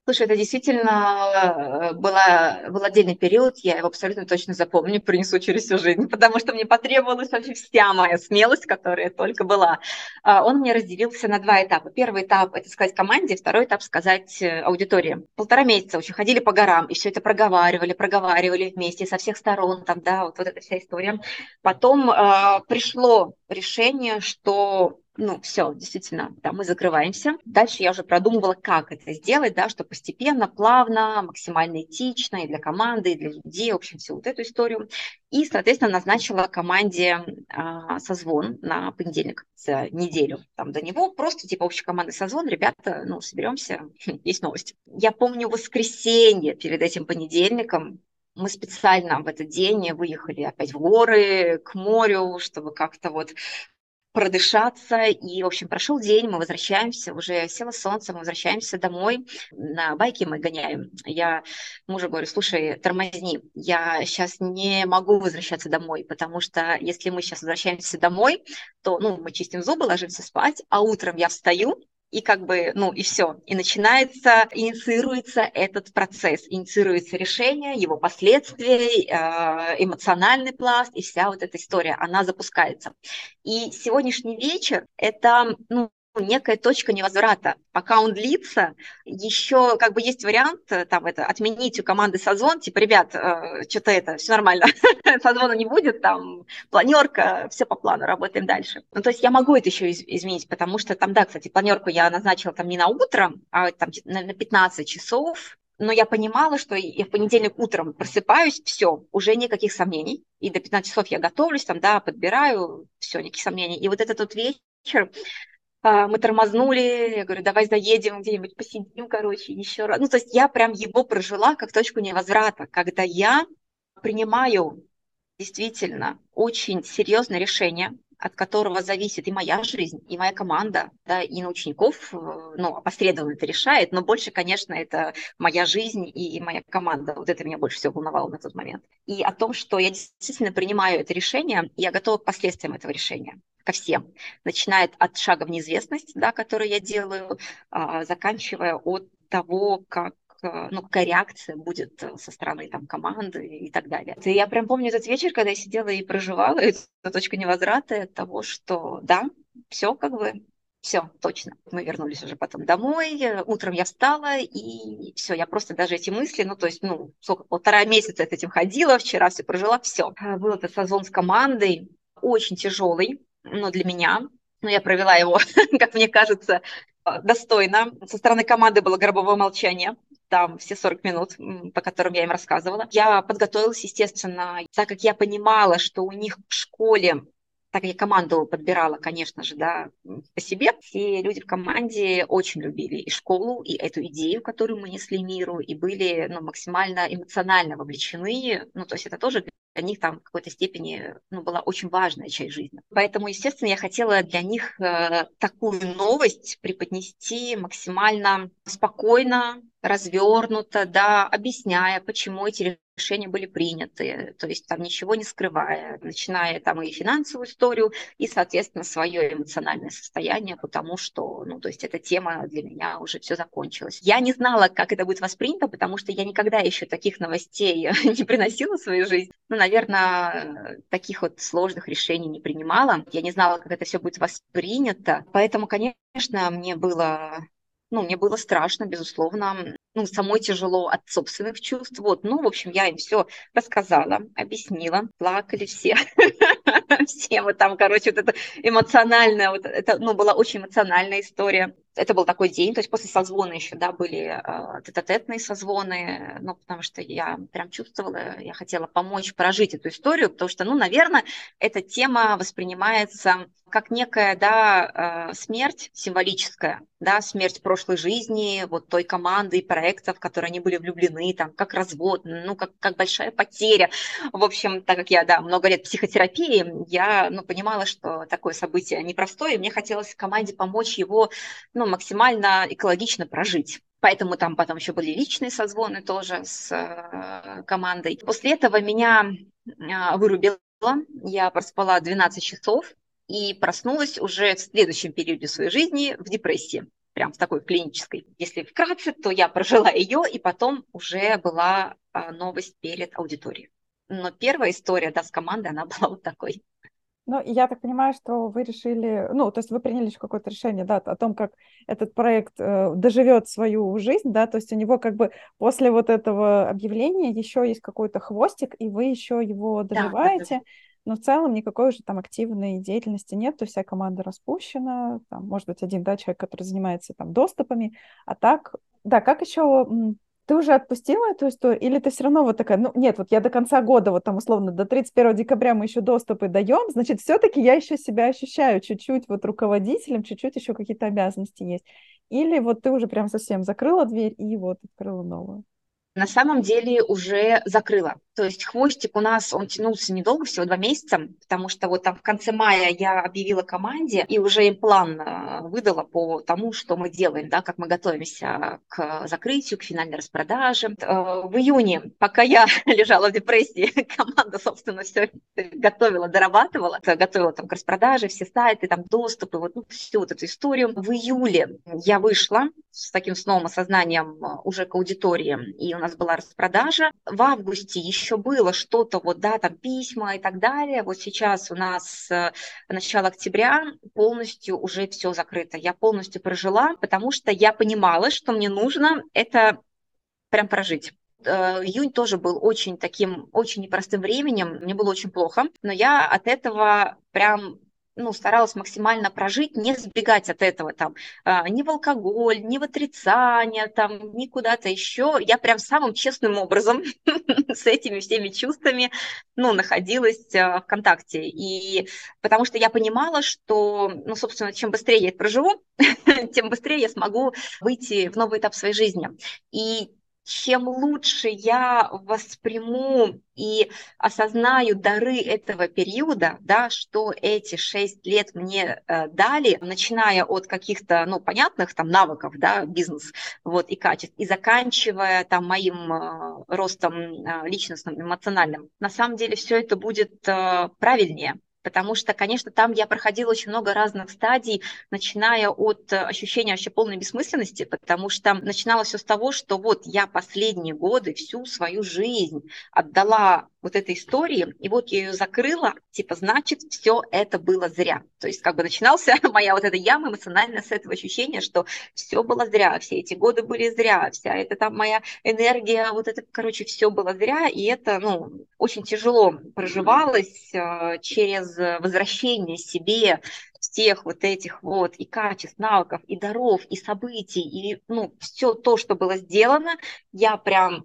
Слушай, это действительно э, была, был отдельный период, я его абсолютно точно запомню, принесу через всю жизнь, потому что мне потребовалась вообще вся моя смелость, которая только была. А, он мне разделился на два этапа. Первый этап – это сказать команде, второй этап – сказать э, аудитории. Полтора месяца очень ходили по горам, и все это проговаривали, проговаривали вместе со всех сторон, там, да, вот, вот эта вся история. Потом э, пришло решение, что ну, все, действительно, да, мы закрываемся. Дальше я уже продумывала, как это сделать, да, что постепенно, плавно, максимально этично и для команды, и для людей, в общем, всю вот эту историю. И, соответственно, назначила команде а, созвон на понедельник за неделю. Там до него просто типа общей команды созвон, ребята, ну, соберемся, есть новости. Я помню воскресенье перед этим понедельником, мы специально в этот день выехали опять в горы, к морю, чтобы как-то вот продышаться. И, в общем, прошел день, мы возвращаемся, уже село солнце, мы возвращаемся домой. На байке мы гоняем. Я мужу говорю, слушай, тормозни, я сейчас не могу возвращаться домой, потому что если мы сейчас возвращаемся домой, то, ну, мы чистим зубы, ложимся спать, а утром я встаю, и как бы, ну, и все. И начинается, инициируется этот процесс, инициируется решение, его последствия, э, эмоциональный пласт и вся вот эта история, она запускается. И сегодняшний вечер – это, ну, некая точка невозврата. Пока он длится, еще как бы есть вариант э, там это отменить у команды созвон, типа, ребят, э, что-то это, все нормально, созвона не будет, там, планерка, все по плану, работаем дальше. Ну, то есть я могу это еще из- изменить, потому что там, да, кстати, планерку я назначила там не на утро, а там на, на 15 часов, но я понимала, что я в понедельник утром просыпаюсь, все, уже никаких сомнений, и до 15 часов я готовлюсь, там, да, подбираю, все, никаких сомнений. И вот этот вот вечер, мы тормознули, я говорю, давай заедем где-нибудь, посидим, короче, еще раз. Ну, то есть я прям его прожила как точку невозврата, когда я принимаю действительно очень серьезное решение, от которого зависит и моя жизнь, и моя команда, да, и на учеников, э, ну, опосредованно это решает, но больше, конечно, это моя жизнь и моя команда. Вот это меня больше всего волновало на тот момент. И о том, что я действительно принимаю это решение, я готова к последствиям этого решения ко всем, начиная от шага в неизвестность, да, который я делаю, а, заканчивая от того, как ну, какая реакция будет э, со стороны там, команды и так далее. И я прям помню этот вечер, когда я сидела и проживала эту точку невозврата от того, что да, все как бы все, точно. Мы вернулись уже потом домой. Утром я встала, и все, я просто даже эти мысли, ну, то есть, ну, сколько, полтора месяца с этим ходила, вчера все прожила, все. Э, был этот созвон с командой, очень тяжелый, но для меня, но я провела его, как мне кажется, достойно. Со стороны команды было гробовое молчание там все 40 минут, по которым я им рассказывала. Я подготовилась, естественно, так как я понимала, что у них в школе так я команду подбирала, конечно же, да, по себе, все люди в команде очень любили и школу, и эту идею, которую мы несли миру, и были ну, максимально эмоционально вовлечены. Ну, то есть это тоже для них там в какой-то степени ну, была очень важная часть жизни. Поэтому, естественно, я хотела для них э, такую новость преподнести максимально спокойно, развернуто, да, объясняя, почему эти решения были приняты, то есть там ничего не скрывая, начиная там и финансовую историю, и, соответственно, свое эмоциональное состояние, потому что, ну, то есть эта тема для меня уже все закончилась. Я не знала, как это будет воспринято, потому что я никогда еще таких новостей не приносила в свою жизнь. Ну, наверное, таких вот сложных решений не принимала. Я не знала, как это все будет воспринято, поэтому, конечно, мне было ну, мне было страшно, безусловно, ну, самой тяжело от собственных чувств. Вот, ну, в общем, я им все рассказала, объяснила, плакали все. Все вот там, короче, вот это эмоциональная, вот это, ну, была очень эмоциональная история это был такой день, то есть после созвона еще, да, были э, созвоны, ну, потому что я прям чувствовала, я хотела помочь прожить эту историю, потому что, ну, наверное, эта тема воспринимается как некая, да, э, смерть символическая, да, смерть прошлой жизни, вот той команды и проектов, в которые они были влюблены, там, как развод, ну, как, как большая потеря. В общем, так как я, да, много лет психотерапии, я, ну, понимала, что такое событие непростое, и мне хотелось команде помочь его, ну, ну, максимально экологично прожить. Поэтому там потом еще были личные созвоны тоже с э, командой. После этого меня э, вырубило. Я проспала 12 часов и проснулась уже в следующем периоде своей жизни в депрессии прям в такой клинической. Если вкратце, то я прожила ее, и потом уже была э, новость перед аудиторией. Но первая история да, с командой, она была вот такой. Ну, я так понимаю, что вы решили, ну, то есть вы приняли еще какое-то решение, да, о том, как этот проект э, доживет свою жизнь, да, то есть у него как бы после вот этого объявления еще есть какой-то хвостик, и вы еще его доживаете, да, да, но в целом никакой уже там активной деятельности нет, то есть вся команда распущена, там, может быть, один, да, человек, который занимается там доступами, а так, да, как еще ты уже отпустила эту историю, или ты все равно вот такая, ну нет, вот я до конца года, вот там условно до 31 декабря мы еще доступы даем, значит, все-таки я еще себя ощущаю чуть-чуть вот руководителем, чуть-чуть еще какие-то обязанности есть. Или вот ты уже прям совсем закрыла дверь и вот открыла новую на самом деле уже закрыла. То есть хвостик у нас, он тянулся недолго, всего два месяца, потому что вот там в конце мая я объявила команде и уже им план э, выдала по тому, что мы делаем, да, как мы готовимся к закрытию, к финальной распродаже. Э, в июне, пока я лежала в депрессии, команда, собственно, все готовила, дорабатывала, готовила там к распродаже, все сайты, там доступы, вот ну, всю вот эту историю. В июле я вышла с таким снова осознанием э, уже к аудитории, и у нас была распродажа. В августе еще еще было что-то, вот, да, там письма и так далее. Вот сейчас у нас э, начало октября, полностью уже все закрыто. Я полностью прожила, потому что я понимала, что мне нужно это прям прожить э, июнь тоже был очень таким, очень непростым временем, мне было очень плохо, но я от этого прям ну, старалась максимально прожить, не сбегать от этого там а, ни в алкоголь, ни в отрицание, там, ни куда-то еще. Я прям самым честным образом с этими всеми чувствами, ну, находилась а, в контакте. И потому что я понимала, что, ну, собственно, чем быстрее я это проживу, тем быстрее я смогу выйти в новый этап своей жизни. И чем лучше я восприму и осознаю дары этого периода, да, что эти шесть лет мне э, дали, начиная от каких-то, ну, понятных там навыков, да, бизнес, вот, и качеств, и заканчивая там моим э, ростом э, личностным, эмоциональным, на самом деле все это будет э, правильнее, потому что, конечно, там я проходила очень много разных стадий, начиная от э, ощущения вообще полной бессмысленности, потому что начиналось все с того, что вот я последние годы всю свою жизнь отдала вот этой истории, и вот я ее закрыла, типа, значит, все это было зря. То есть как бы начинался моя вот эта яма эмоциональная с этого ощущения, что все было зря, все эти годы были зря, вся эта там моя энергия, вот это, короче, все было зря, и это, ну, очень тяжело проживалось э, через возвращение себе всех вот этих вот и качеств, навыков, и даров, и событий, и, ну, все то, что было сделано, я прям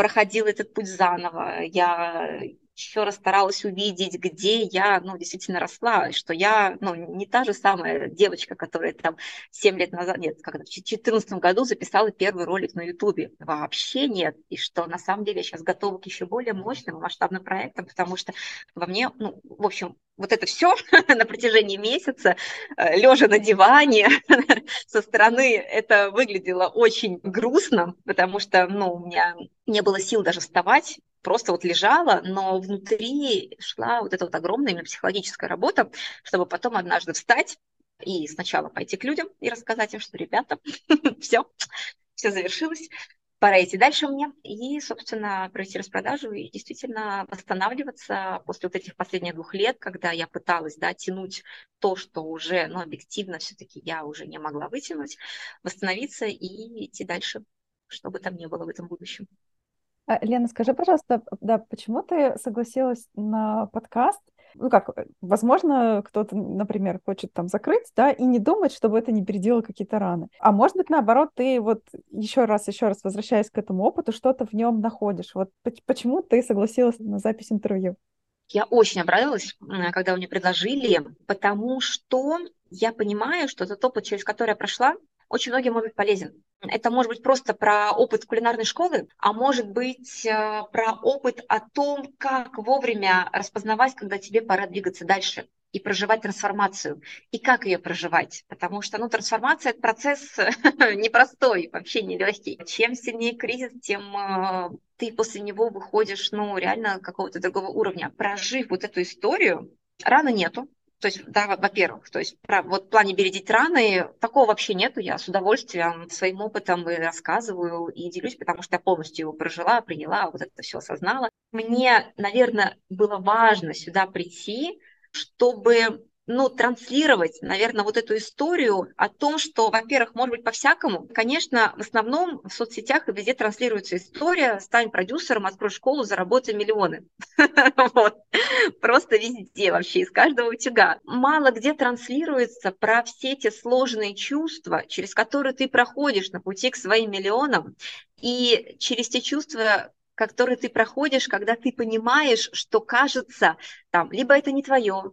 проходила этот путь заново, я еще раз старалась увидеть, где я, ну, действительно росла, что я, ну, не та же самая девочка, которая там 7 лет назад, нет, как в 2014 году записала первый ролик на Ютубе. Вообще нет. И что на самом деле я сейчас готова к еще более мощным масштабным проектам, потому что во мне, ну, в общем, вот это все на протяжении месяца, э, лежа на диване, со стороны это выглядело очень грустно, потому что, ну, у меня не было сил даже вставать, просто вот лежала, но внутри шла вот эта вот огромная именно психологическая работа, чтобы потом однажды встать и сначала пойти к людям и рассказать им, что, ребята, все, все завершилось, пора идти дальше мне и, собственно, провести распродажу и действительно восстанавливаться после вот этих последних двух лет, когда я пыталась, да, тянуть то, что уже, ну, объективно все-таки я уже не могла вытянуть, восстановиться и идти дальше, что бы там ни было в этом будущем. А, Лена, скажи, пожалуйста, да, почему ты согласилась на подкаст? Ну как, э, возможно, кто-то, например, хочет там закрыть, да, и не думать, чтобы это не переделало какие-то раны. А может быть, наоборот, ты вот еще раз, еще раз возвращаясь к этому опыту, что-то в нем находишь. Вот почему ты согласилась на запись интервью? Я очень обрадовалась, когда мне предложили, потому что я понимаю, что тот опыт, через который я прошла, очень многим может быть полезен. Это может быть просто про опыт кулинарной школы, а может быть э, про опыт о том, как вовремя распознавать, когда тебе пора двигаться дальше и проживать трансформацию. И как ее проживать? Потому что ну, трансформация – это процесс непростой, вообще нелегкий. Чем сильнее кризис, тем э, ты после него выходишь, ну, реально какого-то другого уровня. Прожив вот эту историю, рано нету, то есть, да, во-первых, то есть вот в плане бередить раны такого вообще нету. Я с удовольствием своим опытом и рассказываю и делюсь, потому что я полностью его прожила, приняла, вот это все осознала. Мне, наверное, было важно сюда прийти, чтобы ну, транслировать, наверное, вот эту историю о том, что, во-первых, может быть, по-всякому. Конечно, в основном в соцсетях и везде транслируется история «стань продюсером, открой школу, заработай миллионы». Просто везде вообще, из каждого утюга. Мало где транслируется про все эти сложные чувства, через которые ты проходишь на пути к своим миллионам, и через те чувства, которые ты проходишь, когда ты понимаешь, что кажется, там, либо это не твое,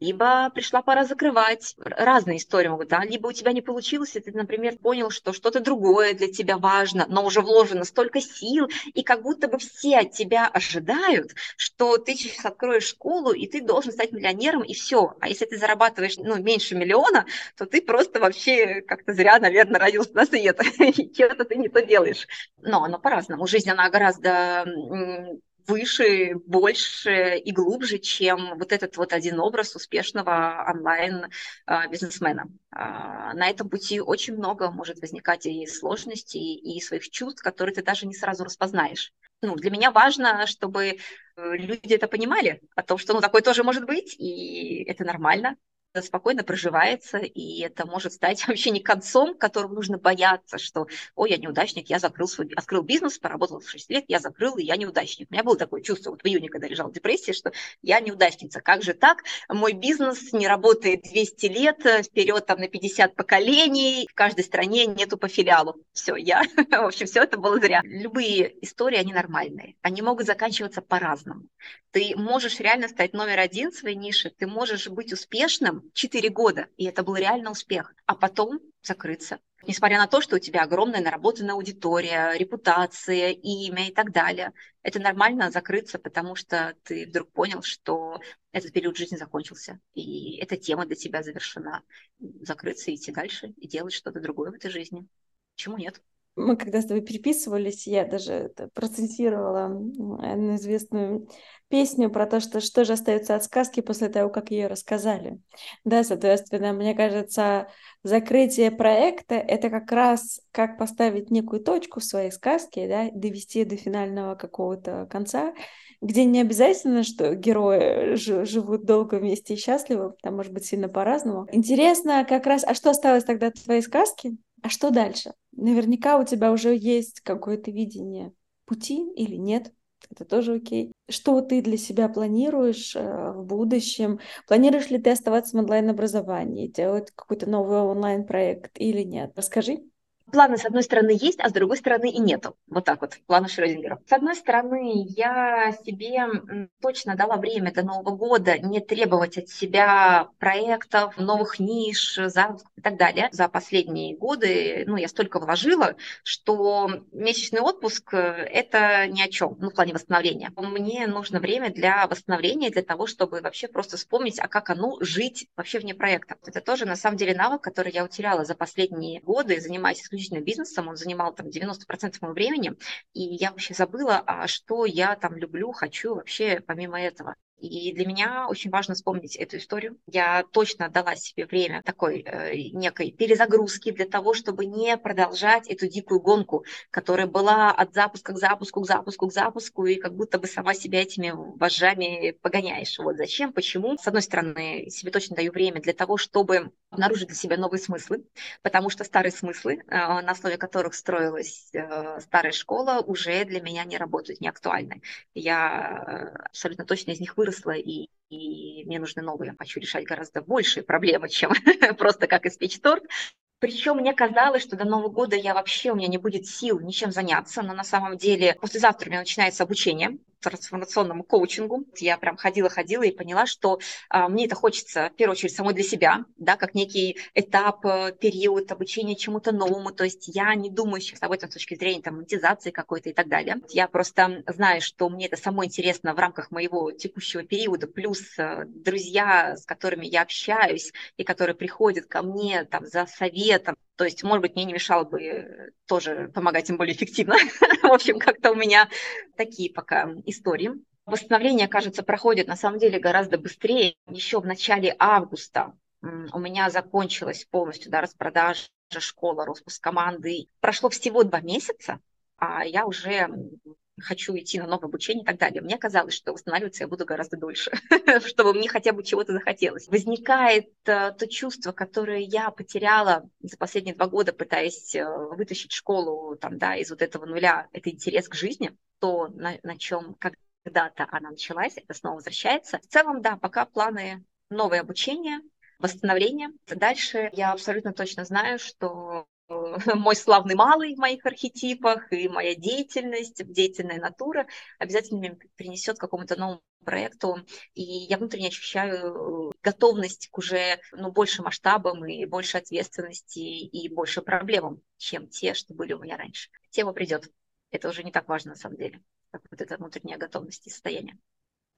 либо пришла пора закрывать. Разные истории могут, да, либо у тебя не получилось, и ты, например, понял, что что-то другое для тебя важно, но уже вложено столько сил, и как будто бы все от тебя ожидают, что ты сейчас откроешь школу, и ты должен стать миллионером, и все. А если ты зарабатываешь, ну, меньше миллиона, то ты просто вообще как-то зря, наверное, родился на свет, и что-то ты не то делаешь. Но оно по-разному. Жизнь, она гораздо выше, больше и глубже, чем вот этот вот один образ успешного онлайн-бизнесмена. А, на этом пути очень много может возникать и сложностей, и своих чувств, которые ты даже не сразу распознаешь. Ну, для меня важно, чтобы э, люди это понимали, о том, что ну, такое тоже может быть, и это нормально спокойно проживается, и это может стать вообще не концом, которым нужно бояться, что, ой, я неудачник, я закрыл свой, открыл бизнес, поработал 6 лет, я закрыл, и я неудачник. У меня было такое чувство вот в июне, когда лежала в депрессии, что я неудачница. Как же так? Мой бизнес не работает 200 лет, вперед там на 50 поколений, в каждой стране нету по филиалу. Все, я, в общем, все это было зря. Любые истории, они нормальные. Они могут заканчиваться по-разному. Ты можешь реально стать номер один в своей нише, ты можешь быть успешным, 4 года, и это был реально успех. А потом закрыться. Несмотря на то, что у тебя огромная наработанная аудитория, репутация, имя и так далее, это нормально закрыться, потому что ты вдруг понял, что этот период жизни закончился, и эта тема для тебя завершена. Закрыться, идти дальше и делать что-то другое в этой жизни. Почему нет? Мы когда с тобой переписывались, я даже процитировала одну известную песню про то, что что же остается от сказки после того, как ее рассказали. Да, соответственно, мне кажется, закрытие проекта — это как раз как поставить некую точку в своей сказке, да, довести до финального какого-то конца, где не обязательно, что герои живут долго вместе и счастливо, там может быть сильно по-разному. Интересно как раз, а что осталось тогда от твоей сказки? А что дальше? Наверняка у тебя уже есть какое-то видение пути или нет это тоже окей. Что ты для себя планируешь э, в будущем? Планируешь ли ты оставаться в онлайн-образовании, делать какой-то новый онлайн-проект или нет? Расскажи. Планы, с одной стороны, есть, а с другой стороны и нету. Вот так вот, планы Шрёдингера. С одной стороны, я себе точно дала время до Нового года не требовать от себя проектов, новых ниш, запусков и так далее. За последние годы ну, я столько вложила, что месячный отпуск – это ни о чем, ну, в плане восстановления. Мне нужно время для восстановления, для того, чтобы вообще просто вспомнить, а как оно жить вообще вне проекта. Это тоже, на самом деле, навык, который я утеряла за последние годы, занимаясь бизнесом, он занимал там 90% моего времени, и я вообще забыла, а что я там люблю, хочу вообще помимо этого. И для меня очень важно вспомнить эту историю. Я точно дала себе время такой э, некой перезагрузки для того, чтобы не продолжать эту дикую гонку, которая была от запуска к запуску, к запуску, к запуску, и как будто бы сама себя этими вожжами погоняешь. Вот зачем, почему. С одной стороны, себе точно даю время для того, чтобы обнаружить для себя новые смыслы, потому что старые смыслы, э, на основе которых строилась э, старая школа, уже для меня не работают, не актуальны. Я э, абсолютно точно из них выросла выросла, и, и мне нужны новые. Я хочу решать гораздо большие проблемы, чем просто как испечь торт. Причем мне казалось, что до Нового года я вообще, у меня не будет сил ничем заняться, но на самом деле послезавтра у меня начинается обучение трансформационному коучингу. Я прям ходила-ходила и поняла, что а, мне это хочется, в первую очередь, самой для себя, да, как некий этап, э, период обучения чему-то новому. То есть я не думаю сейчас об этом с точки зрения там, монетизации какой-то и так далее. Я просто знаю, что мне это самое интересно в рамках моего текущего периода, плюс э, друзья, с которыми я общаюсь и которые приходят ко мне там за советом, то есть, может быть, мне не мешало бы тоже помогать им более эффективно. В общем, как-то у меня такие пока истории. Восстановление, кажется, проходит на самом деле гораздо быстрее. Еще в начале августа у меня закончилась полностью да, распродажа школа, распуск команды. Прошло всего два месяца, а я уже хочу идти на новое обучение и так далее. Мне казалось, что восстанавливаться я буду гораздо дольше, чтобы мне хотя бы чего-то захотелось. Возникает э, то чувство, которое я потеряла за последние два года, пытаясь э, вытащить школу там, да, из вот этого нуля, это интерес к жизни, то, на, на чем когда-то она началась, это снова возвращается. В целом, да, пока планы новое обучение, восстановление. Дальше я абсолютно точно знаю, что мой славный малый в моих архетипах и моя деятельность, деятельная натура обязательно меня принесет какому-то новому проекту, и я внутренне ощущаю готовность к уже ну, больше масштабам и больше ответственности и больше проблемам, чем те, что были у меня раньше. Тема придет. Это уже не так важно на самом деле, как вот эта внутренняя готовность и состояние.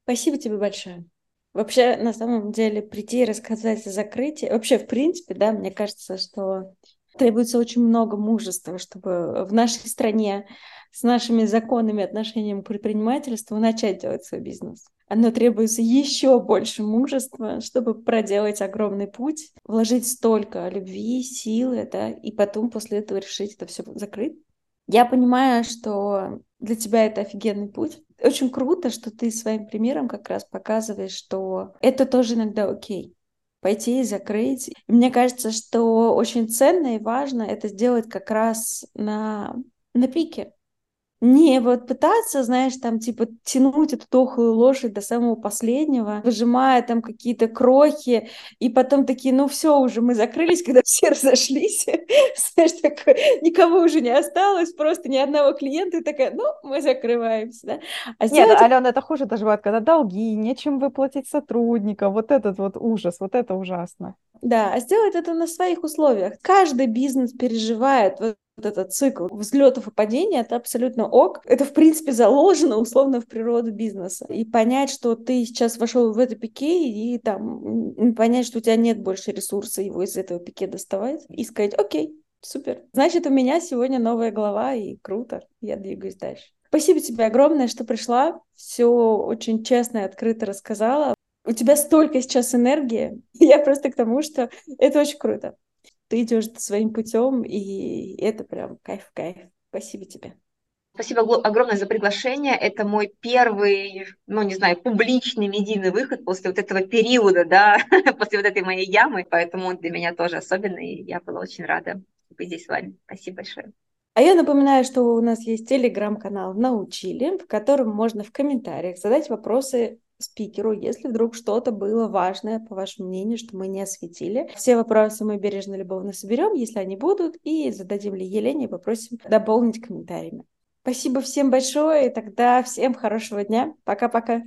Спасибо тебе большое. Вообще, на самом деле, прийти и рассказать о закрытии, вообще, в принципе, да, мне кажется, что Требуется очень много мужества, чтобы в нашей стране с нашими законами отношением к предпринимательству начать делать свой бизнес. Оно требуется еще больше мужества, чтобы проделать огромный путь, вложить столько любви, силы, да, и потом после этого решить это все закрыть. Я понимаю, что для тебя это офигенный путь. Очень круто, что ты своим примером как раз показываешь, что это тоже иногда окей пойти и закрыть. Мне кажется, что очень ценно и важно это сделать как раз на, на пике не вот пытаться, знаешь, там, типа, тянуть эту дохлую лошадь до самого последнего, выжимая там какие-то крохи, и потом такие, ну все уже, мы закрылись, когда все разошлись, знаешь, такое, никого уже не осталось, просто ни одного клиента, и такая, ну, мы закрываемся, да. А. Нет, Алена, это хуже даже бывает, когда долги, нечем выплатить сотрудника, вот этот вот ужас, вот это ужасно. Да, а сделать это на своих условиях. Каждый бизнес переживает вот этот цикл взлетов и падений, это абсолютно ок. Это, в принципе, заложено условно в природу бизнеса. И понять, что ты сейчас вошел в это пике, и там понять, что у тебя нет больше ресурса его из этого пике доставать, и сказать, окей, супер. Значит, у меня сегодня новая глава, и круто, я двигаюсь дальше. Спасибо тебе огромное, что пришла. Все очень честно и открыто рассказала. У тебя столько сейчас энергии. Я просто к тому, что это очень круто. Ты идешь своим путем, и это прям кайф-кайф. Спасибо тебе. Спасибо огромное за приглашение. Это мой первый, ну, не знаю, публичный медийный выход после вот этого периода, да, после вот этой моей ямы. Поэтому он для меня тоже особенный, и я была очень рада быть здесь с вами. Спасибо большое. А я напоминаю, что у нас есть телеграм-канал «Научили», в котором можно в комментариях задать вопросы спикеру, если вдруг что-то было важное, по вашему мнению, что мы не осветили. Все вопросы мы бережно любовно соберем, если они будут, и зададим ли Елене и попросим дополнить комментариями. Спасибо всем большое, и тогда всем хорошего дня. Пока-пока.